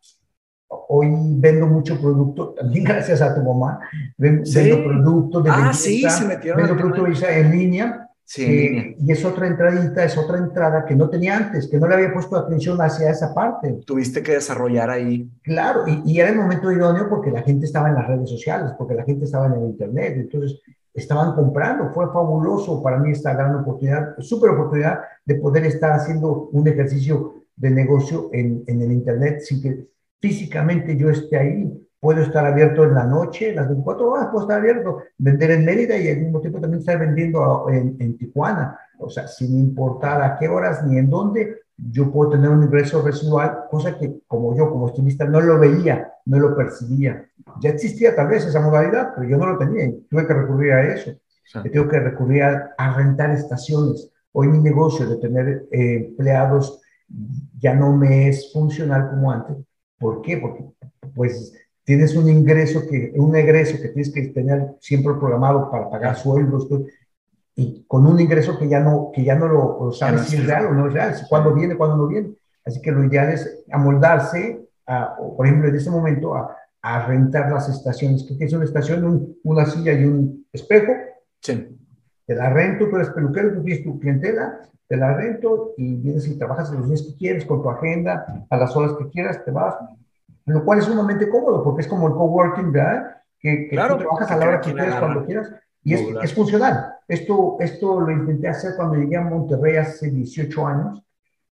hoy vendo mucho producto, también gracias a tu mamá, vendo, productos de ah, sí, se metieron vendo productos en línea. Sí, en línea. Y es otra entradita, es otra entrada que no tenía antes, que no le había puesto atención hacia esa parte. Tuviste que desarrollar ahí. Claro, y, y era el momento idóneo porque la gente estaba en las redes sociales, porque la gente estaba en el Internet, entonces estaban comprando. Fue fabuloso para mí esta gran oportunidad, súper oportunidad de poder estar haciendo un ejercicio de negocio en, en el Internet sin que físicamente yo esté ahí. Puedo estar abierto en la noche, las 24 horas puedo estar abierto, vender en Mérida y al mismo tiempo también estar vendiendo en, en Tijuana. O sea, sin importar a qué horas ni en dónde, yo puedo tener un ingreso residual, cosa que como yo, como estilista, no lo veía, no lo percibía. Ya existía tal vez esa modalidad, pero yo no lo tenía y tuve que recurrir a eso. Sí. Tengo que recurrir a, rentar estaciones. Hoy mi negocio de tener eh, empleados ya no me es funcional como antes, ¿Por qué? Porque pues tienes un ingreso que, un egreso que tienes que tener siempre programado para pagar sueldos, y con un ingreso que ya no, que ya no lo, sabes si es real o no es real, si cuándo viene, cuándo no viene. Así que lo ideal es amoldarse, a, por ejemplo, en este momento, a, a rentar las estaciones. que es una estación? una silla y un espejo. Sí. Te la rento, tú eres peluquero, tú tienes tu clientela, te la rento y vienes y trabajas los días que quieres, con tu agenda, a las horas que quieras, te vas. Lo cual es sumamente cómodo, porque es como el coworking, ¿verdad? Que, que tú trabajas a la hora que quieras, cuando quieras, y es, es, funcional. Esto, esto lo intenté hacer cuando llegué a Monterrey hace 18 años,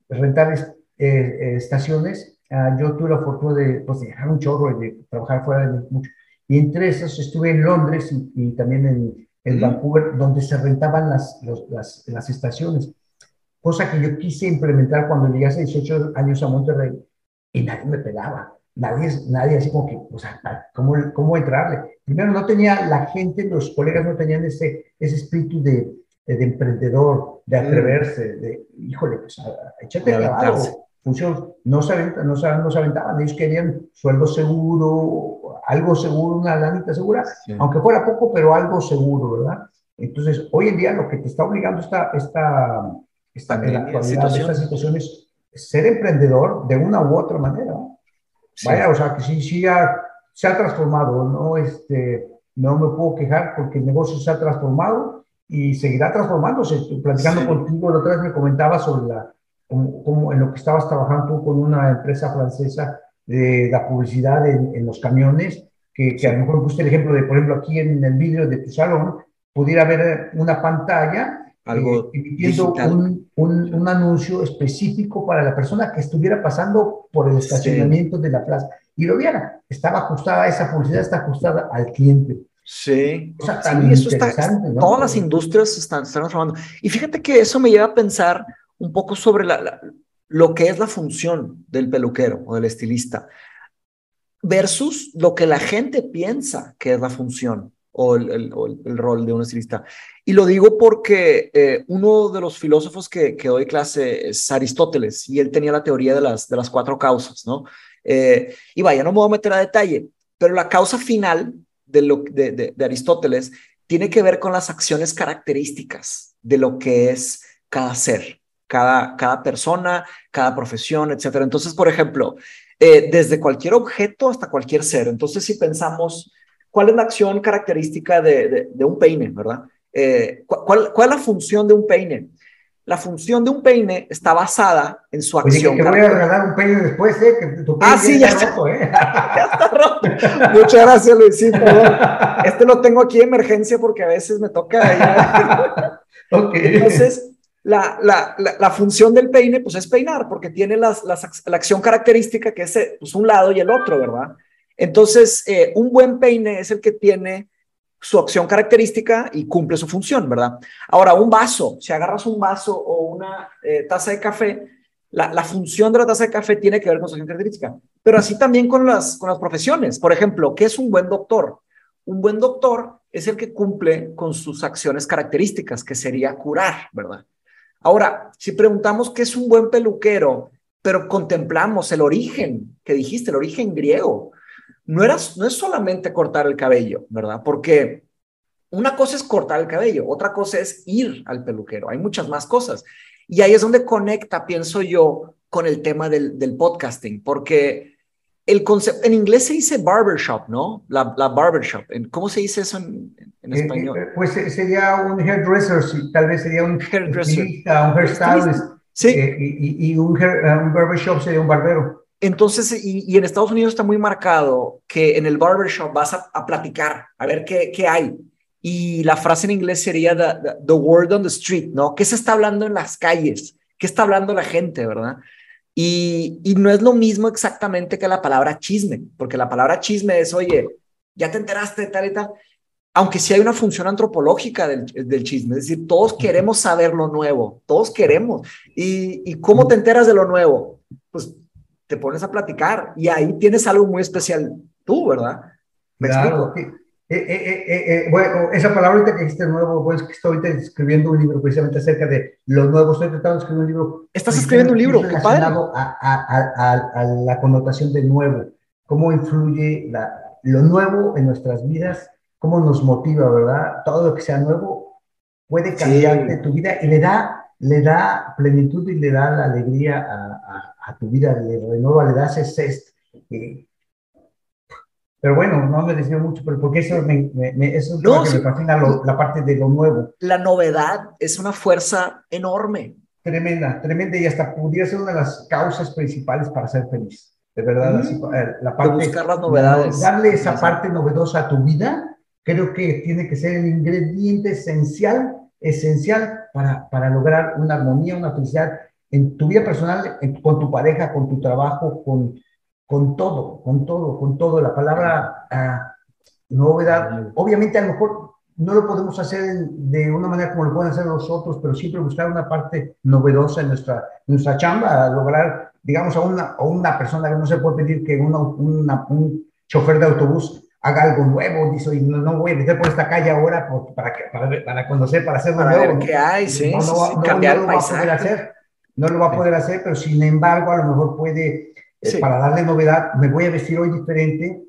rentar eh, eh, estaciones. Uh, yo tuve la fortuna de, pues, de dejar un chorro y de trabajar fuera de mucho. Y entre esos estuve en Londres y, y también en, en Vancouver, donde se rentaban las, las, las, estaciones. Cosa que yo quise implementar cuando llegué hace 18 años a Monterrey y nadie me pelaba. Nadie, nadie así como que, o sea, ¿cómo, ¿cómo entrarle? Primero, no tenía la gente, los colegas no tenían ese, ese espíritu de, de, emprendedor, de atreverse, de, híjole, pues, échate clavado. Función, no se, aventaban, no, se, no se aventaban, ellos querían sueldo seguro, algo seguro, una lanita segura, aunque fuera poco, pero algo seguro, ¿verdad? Entonces, hoy en día lo que te está obligando esta, esta, esta, situación. situación es ser emprendedor de una u otra manera. Vaya, o sea, que sí, sí se ha transformado, ¿no? Este, no me puedo quejar porque el negocio se ha transformado y seguirá transformándose. Platicando contigo, la otra vez me comentaba sobre la, como, en lo que estabas trabajando tú con una empresa francesa de la publicidad en, los camiones, que, que, a lo mejor gusta el ejemplo de, por ejemplo, aquí en el vídeo de tu salón, pudiera haber una pantalla algo eh, emitiendo un, un, un, anuncio específico para la persona que estuviera pasando por el estacionamiento de la plaza y lo viera. Estaba ajustada, esa publicidad está ajustada al cliente. Sí, o sea, sí eso está, todas las industrias están, están transformando. Y fíjate que eso me lleva a pensar un poco sobre lo que es la función del peluquero o del estilista versus lo que la gente piensa que es la función o el, rol de un estilista. Y lo digo porque eh, uno de los filósofos que, que, doy clase es Aristóteles y él tenía la teoría de las, cuatro causas, ¿no? Eh, y vaya, no me voy a meter a detalle, pero la causa final de, de Aristóteles tiene que ver con las acciones características de lo que es cada ser cada, cada persona, cada profesión, etcétera. Entonces, por ejemplo, eh, desde cualquier objeto hasta cualquier ser. Entonces, si pensamos, ¿cuál es la acción característica de, de, un peine, verdad? Eh, ¿cuál, ¿Cuál es la función de un peine? La función de un peine está basada en su acción. Oye, te voy a regalar un peine después, ¿eh? Que tu peine ah, sí, ya está, roto, ¿eh? ya está roto. Muchas gracias, Luisito. Este lo tengo aquí de emergencia porque a veces me toca. ok. Entonces, la, la, la, función del peine, pues es peinar, porque tiene las, las, la acción característica que es pues, un lado y el otro, ¿verdad? Entonces, eh, un buen peine es el que tiene su acción característica y cumple su función, ¿verdad? Ahora, un vaso, si agarras un vaso o una eh, taza de café, la, la, función de la taza de café tiene que ver con su acción característica, pero así también con las, con las profesiones. Por ejemplo, ¿qué es un buen doctor? Un buen doctor es el que cumple con sus acciones características, que sería curar, ¿verdad? Ahora, si preguntamos qué es un buen peluquero, pero contemplamos el origen que dijiste, el origen griego, no, era, no es solamente cortar el cabello, ¿verdad? Porque una cosa es cortar el cabello, otra cosa es ir al peluquero, hay muchas más cosas. Y ahí es donde conecta, pienso yo, con el tema del, del podcasting, porque el concepto, en inglés se dice barbershop, ¿no? La, la barbershop. ¿Cómo se dice eso en, en eh, español? Eh, pues eh, sería un hairdresser, tal vez sería un hairdresser, un hairstylist. Sí. y, y un, un, barbershop sería un barbero. Entonces, y, y, en Estados Unidos está muy marcado que en el barbershop vas a, a platicar, a ver qué, qué, hay. Y la frase en inglés sería the, the word on the street, ¿no? ¿Qué se está hablando en las calles? ¿Qué está hablando la gente, verdad? Y, y, no es lo mismo exactamente que la palabra chisme, porque la palabra chisme es, oye, ya te enteraste de tal y tal, aunque sí hay una función antropológica del, del chisme, es decir, todos queremos saber lo nuevo, todos queremos. ¿Y, ¿Y cómo te enteras de lo nuevo? Pues te pones a platicar y ahí tienes algo muy especial tú, ¿verdad? ¿Me claro, explico? Eh, eh, eh, bueno, esa palabra que dijiste nuevo, bueno, es que estoy escribiendo un libro precisamente acerca de lo nuevo, estoy tratando de escribir un libro. Estás escribiendo un libro, qué padre. A, a, a, la connotación de nuevo, cómo influye la, lo nuevo en nuestras vidas, cómo nos motiva, ¿verdad? Todo lo que sea nuevo puede cambiarte tu vida y le da, le da plenitud y le da la alegría a, tu vida, le renueva, le da ese pero bueno, no me decía mucho, pero porque eso, me, eso es lo que me fascina, la parte de lo nuevo. La novedad es una fuerza enorme. Tremenda, tremenda, y hasta pudiera ser una de las causas principales para ser feliz. De verdad, eh, la parte, de buscar las novedades. Darle esa parte novedosa a tu vida, creo que tiene que ser el ingrediente esencial, esencial para, para lograr una armonía, una felicidad en tu vida personal, con tu pareja, con tu trabajo, con, con todo, con todo, con todo. La palabra ah, novedad, obviamente a lo mejor no lo podemos hacer de una manera como lo pueden hacer los otros, pero siempre buscar una parte novedosa en nuestra, nuestra chamba, lograr, digamos, a una, a una persona que no se puede pedir que una, un chofer de autobús haga algo nuevo, dice, no, no voy a meter por esta calle ahora para, para, para conocer, para hacer para nuevo. Ver qué hay, sí, no, no, cambiar lo va a poder hacer, no lo va a poder hacer, pero sin embargo a lo mejor puede eh, para darle novedad, me voy a vestir hoy diferente,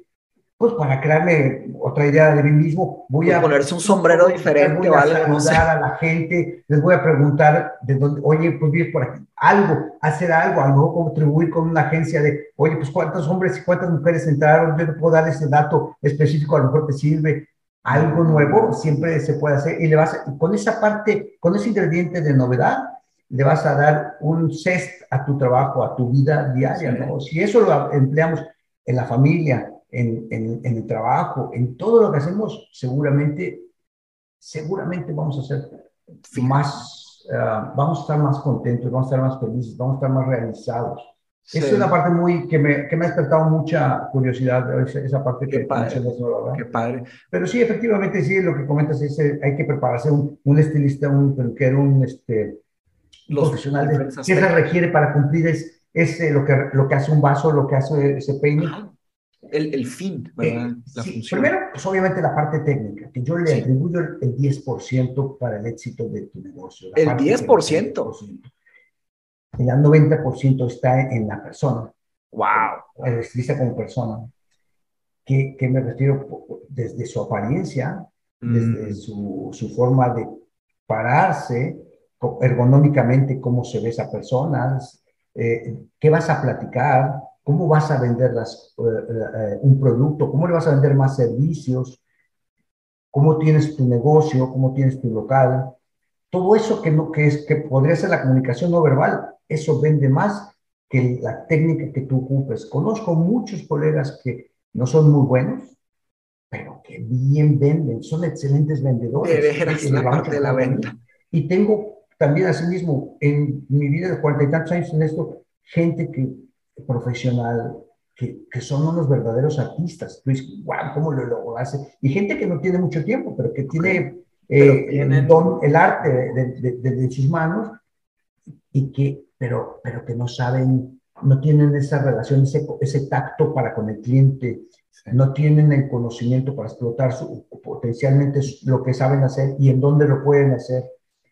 pues para crearme otra idea de mí mismo, voy a ponerse un sombrero diferente, voy a saludar a la gente, les voy a preguntar de dónde, oye, pues vienes por aquí, algo, hacer algo, a lo mejor contribuir con una agencia de, oye, pues cuántos hombres y cuántas mujeres entraron, yo te puedo dar ese dato específico, a lo mejor te sirve, algo nuevo siempre se puede hacer y le vas a, con esa parte, con ese ingrediente de novedad, le vas a dar un cest a tu trabajo, a tu vida diaria, ¿no? Si eso lo empleamos en la familia, en, en, el trabajo, en todo lo que hacemos, seguramente, seguramente vamos a ser más, uh, vamos a estar más contentos, vamos a estar más felices, vamos a estar más realizados. Esa es una parte muy que me, que me ha despertado mucha curiosidad, esa, esa parte qué que padre, Qué padre. Pero sí, efectivamente, sí, lo que comentas es, eh, hay que prepararse un, un estilista, un peluquero, un, este, los profesional de qué se requiere para cumplir es, es eh, lo, que, lo que hace un vaso, lo que hace ese peine. El, el, fin, ¿verdad? Eh, la función. Primero, pues obviamente la parte técnica, que yo le atribuyo el, 10% para el éxito de tu negocio. el 10%. El 90% está en la persona. ¡Wow! El estilista como persona. Que, que me refiero desde su apariencia, desde mm. su, su forma de pararse, ergonómicamente cómo se ve esa persona, eh, qué vas a platicar, cómo vas a vender las, eh, eh, un producto, cómo le vas a vender más servicios, cómo tienes tu negocio, cómo tienes tu local. Todo eso que, no, que, es, que podría ser la comunicación no verbal, eso vende más que la técnica que tú ocupes. Conozco muchos colegas que no son muy buenos, pero que bien venden, son excelentes vendedores. De la parte de la venta. Y tengo también asimismo, en mi vida de cuarenta y tantos años en esto, gente que, profesional, que, que son unos verdaderos artistas. Dices, wow, ¿cómo lo, lo hace? Y gente que no tiene mucho tiempo, pero que tiene eh, el, don, el arte de, de, de, sus manos, y que, pero, pero que no saben, no tienen esa relación, ese, ese tacto para con el cliente, no tienen el conocimiento para explotar su, potencialmente lo que saben hacer y en dónde lo pueden hacer.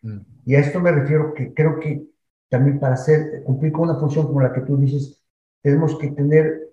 Mm. Y a esto me refiero que creo que también para hacer, cumplir con una función como la que tú dices, tenemos que tener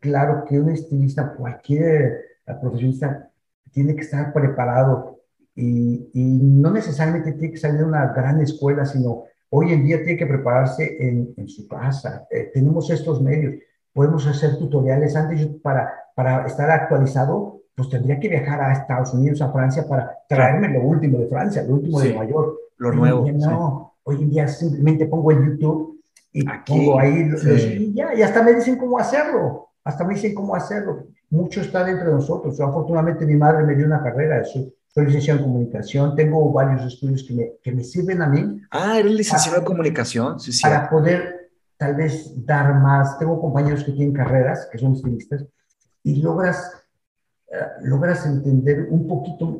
claro que un estilista, cualquier profesionista, tiene que estar preparado y, y, no necesariamente tiene que salir de una gran escuela, sino hoy en día tiene que prepararse en, en su casa. Eh, tenemos estos medios, podemos hacer tutoriales. Antes para, para estar actualizado, pues tendría que viajar a Estados Unidos, a Francia, para traerme lo último de Francia, lo último de Nueva York lo nuevo. no, hoy en día simplemente pongo el YouTube y pongo ahí los, y ya, y hasta me dicen cómo hacerlo, hasta me dicen cómo hacerlo. Mucho está dentro de nosotros. afortunadamente mi madre me dio una carrera, soy, soy licenciado en comunicación, tengo varios estudios que me, que me sirven a mí. Ah, eres licenciado en comunicación, sí, sí. Para poder tal vez dar más. Tengo compañeros que tienen carreras, que son estilistas, y logras, eh, logras entender un poquito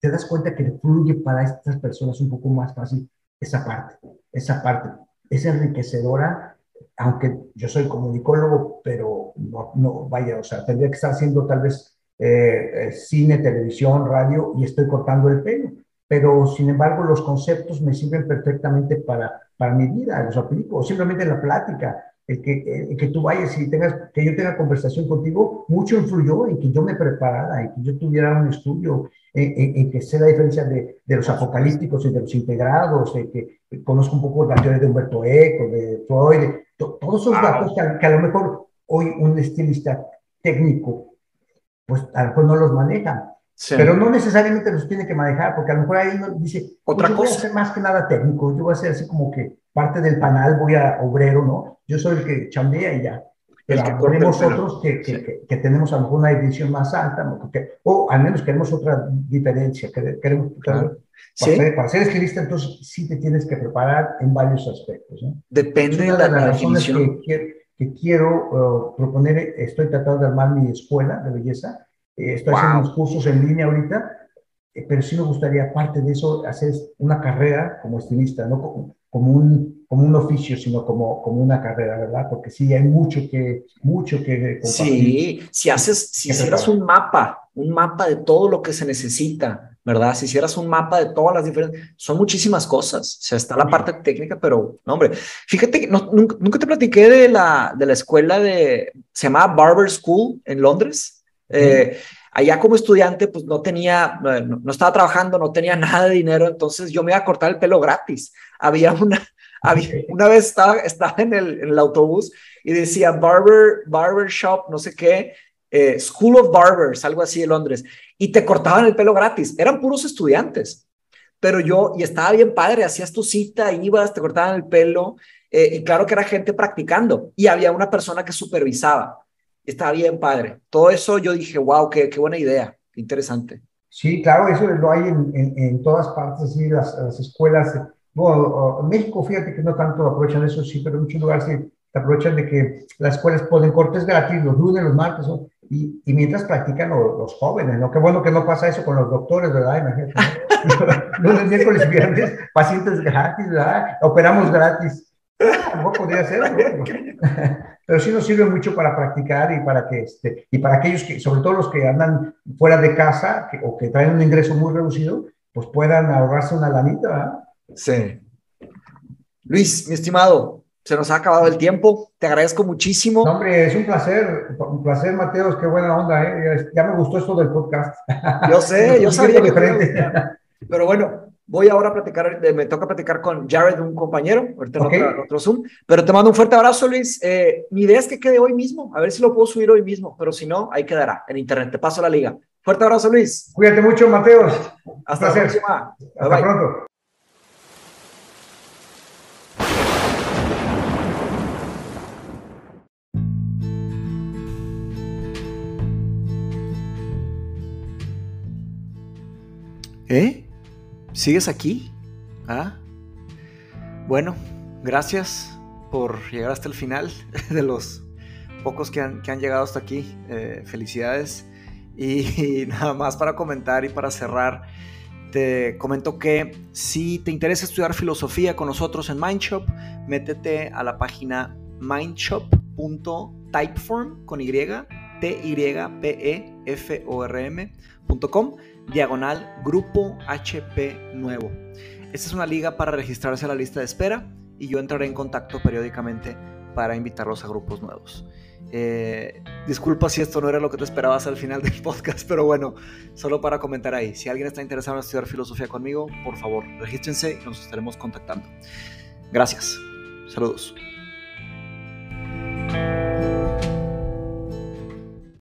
te das cuenta que fluye para estas personas un poco más fácil esa parte, esa parte. Es enriquecedora, aunque yo soy comunicólogo, pero no, no vaya, o sea, tendría que estar haciendo tal vez eh, eh, cine, televisión, radio y estoy cortando el pelo. Pero, sin embargo, los conceptos me sirven perfectamente para, para mi vida, los aplico, o simplemente la plática el que, que tú vayas y tengas, que yo tenga conversación contigo, mucho influyó en que yo me preparara, en que yo tuviera un estudio, en, que sé la diferencia de, de, los apocalípticos y de los integrados, en que conozco un poco la teoría de Humberto Eco, de Freud, todos esos datos que a, lo mejor hoy un estilista técnico pues a lo mejor no los manejan. Pero no necesariamente los tiene que manejar, porque a lo mejor ahí uno dice, otra pues cosa. Voy a ser más que nada técnico, yo voy a ser así como que parte del panel, voy a obrero, ¿no? Yo soy el que chambea y ya. Pero tenemos otros que, que, que, tenemos a lo mejor una edición más alta, o al menos queremos otra diferencia, queremos, claro. para, ser, estilista, entonces sí te tienes que preparar en varios aspectos. ¿no? Depende de la, las razones que, que, quiero uh, proponer, estoy tratando de armar mi escuela de belleza, eh, estoy haciendo unos cursos en línea ahorita, eh, pero sí me gustaría, aparte de eso, hacer una carrera como estilista, no como, como un, como un oficio, sino como, como una carrera, ¿verdad? Porque sí, hay mucho que, mucho que compartir. Sí, si haces, si hicieras un mapa, un mapa de todo lo que se necesita, ¿verdad? Si hicieras un mapa de todas las diferentes, son muchísimas cosas. O sea, está la parte técnica, pero, no, hombre, fíjate que nunca, nunca, te platiqué de la, de la escuela de, se llamaba Barber School en Londres. Eh, allá como estudiante, pues no tenía, no, estaba trabajando, no tenía nada de dinero, entonces yo me iba a cortar el pelo gratis. Había una, había, una vez estaba, estaba en, el, en el autobús y decía barber, barber shop, no sé qué, eh, School of Barbers, algo así de Londres, y te cortaban el pelo gratis. Eran puros estudiantes, pero yo, y estaba bien padre, hacías tu cita, ibas, te cortaban el pelo, eh, y claro que era gente practicando, y había una persona que supervisaba está bien padre. Todo eso yo dije, wow, qué, qué buena idea, qué interesante. Sí, claro, eso lo hay en, en, todas partes, sí, las, las escuelas. Bueno, en México, fíjate que no tanto aprovechan eso, sí, pero en muchos lugares sí aprovechan de que las escuelas ponen cortes gratis los lunes, los martes, y, y, mientras practican los, jóvenes, ¿no? Qué bueno que no pasa eso con los doctores, ¿verdad? Imagínate, ¿no? lunes, miércoles y viernes, pacientes gratis, ¿verdad? Operamos gratis. No podría ser, ¿no? pero sí nos sirve mucho para practicar y para que, este, y para aquellos que, sobre todo los que andan fuera de casa o que traen un ingreso muy reducido, pues puedan ahorrarse una lanita, ¿verdad? Sí. Luis, mi estimado, se nos ha acabado el tiempo. Te agradezco muchísimo. hombre, es un placer, un placer, Mateos, qué buena onda, ¿eh? Ya me gustó esto del podcast. Yo sé, yo sabía que Pero bueno, Voy ahora a platicar, me toca platicar con Jared, un compañero, ahorita en otro, Zoom, pero te mando un fuerte abrazo, Luis. Eh, mi idea es que quede hoy mismo, a ver si lo puedo subir hoy mismo, pero si no, ahí quedará en internet. Te paso la liga. Fuerte abrazo, Luis. Cuídate mucho, Mateos. Hasta la próxima. Hasta pronto. ¿Eh? ¿Sigues aquí? ¿Ah? Bueno, gracias por llegar hasta el final de los pocos que han, llegado hasta aquí. Eh, felicidades. Y, nada más para comentar y para cerrar, te comento que si te interesa estudiar filosofía con nosotros en Mindshop, métete a la página mindshop.typeform con Y, T Y P E F O R M.com diagonal Grupo HP Nuevo. Esta es una liga para registrarse a la lista de espera y yo entraré en contacto periódicamente para invitarlos a grupos nuevos. Eh, disculpa si esto no era lo que te esperabas al final del podcast, pero bueno, solo para comentar ahí. Si alguien está interesado en estudiar filosofía conmigo, por favor, regístrense y nos estaremos contactando. Gracias. Saludos.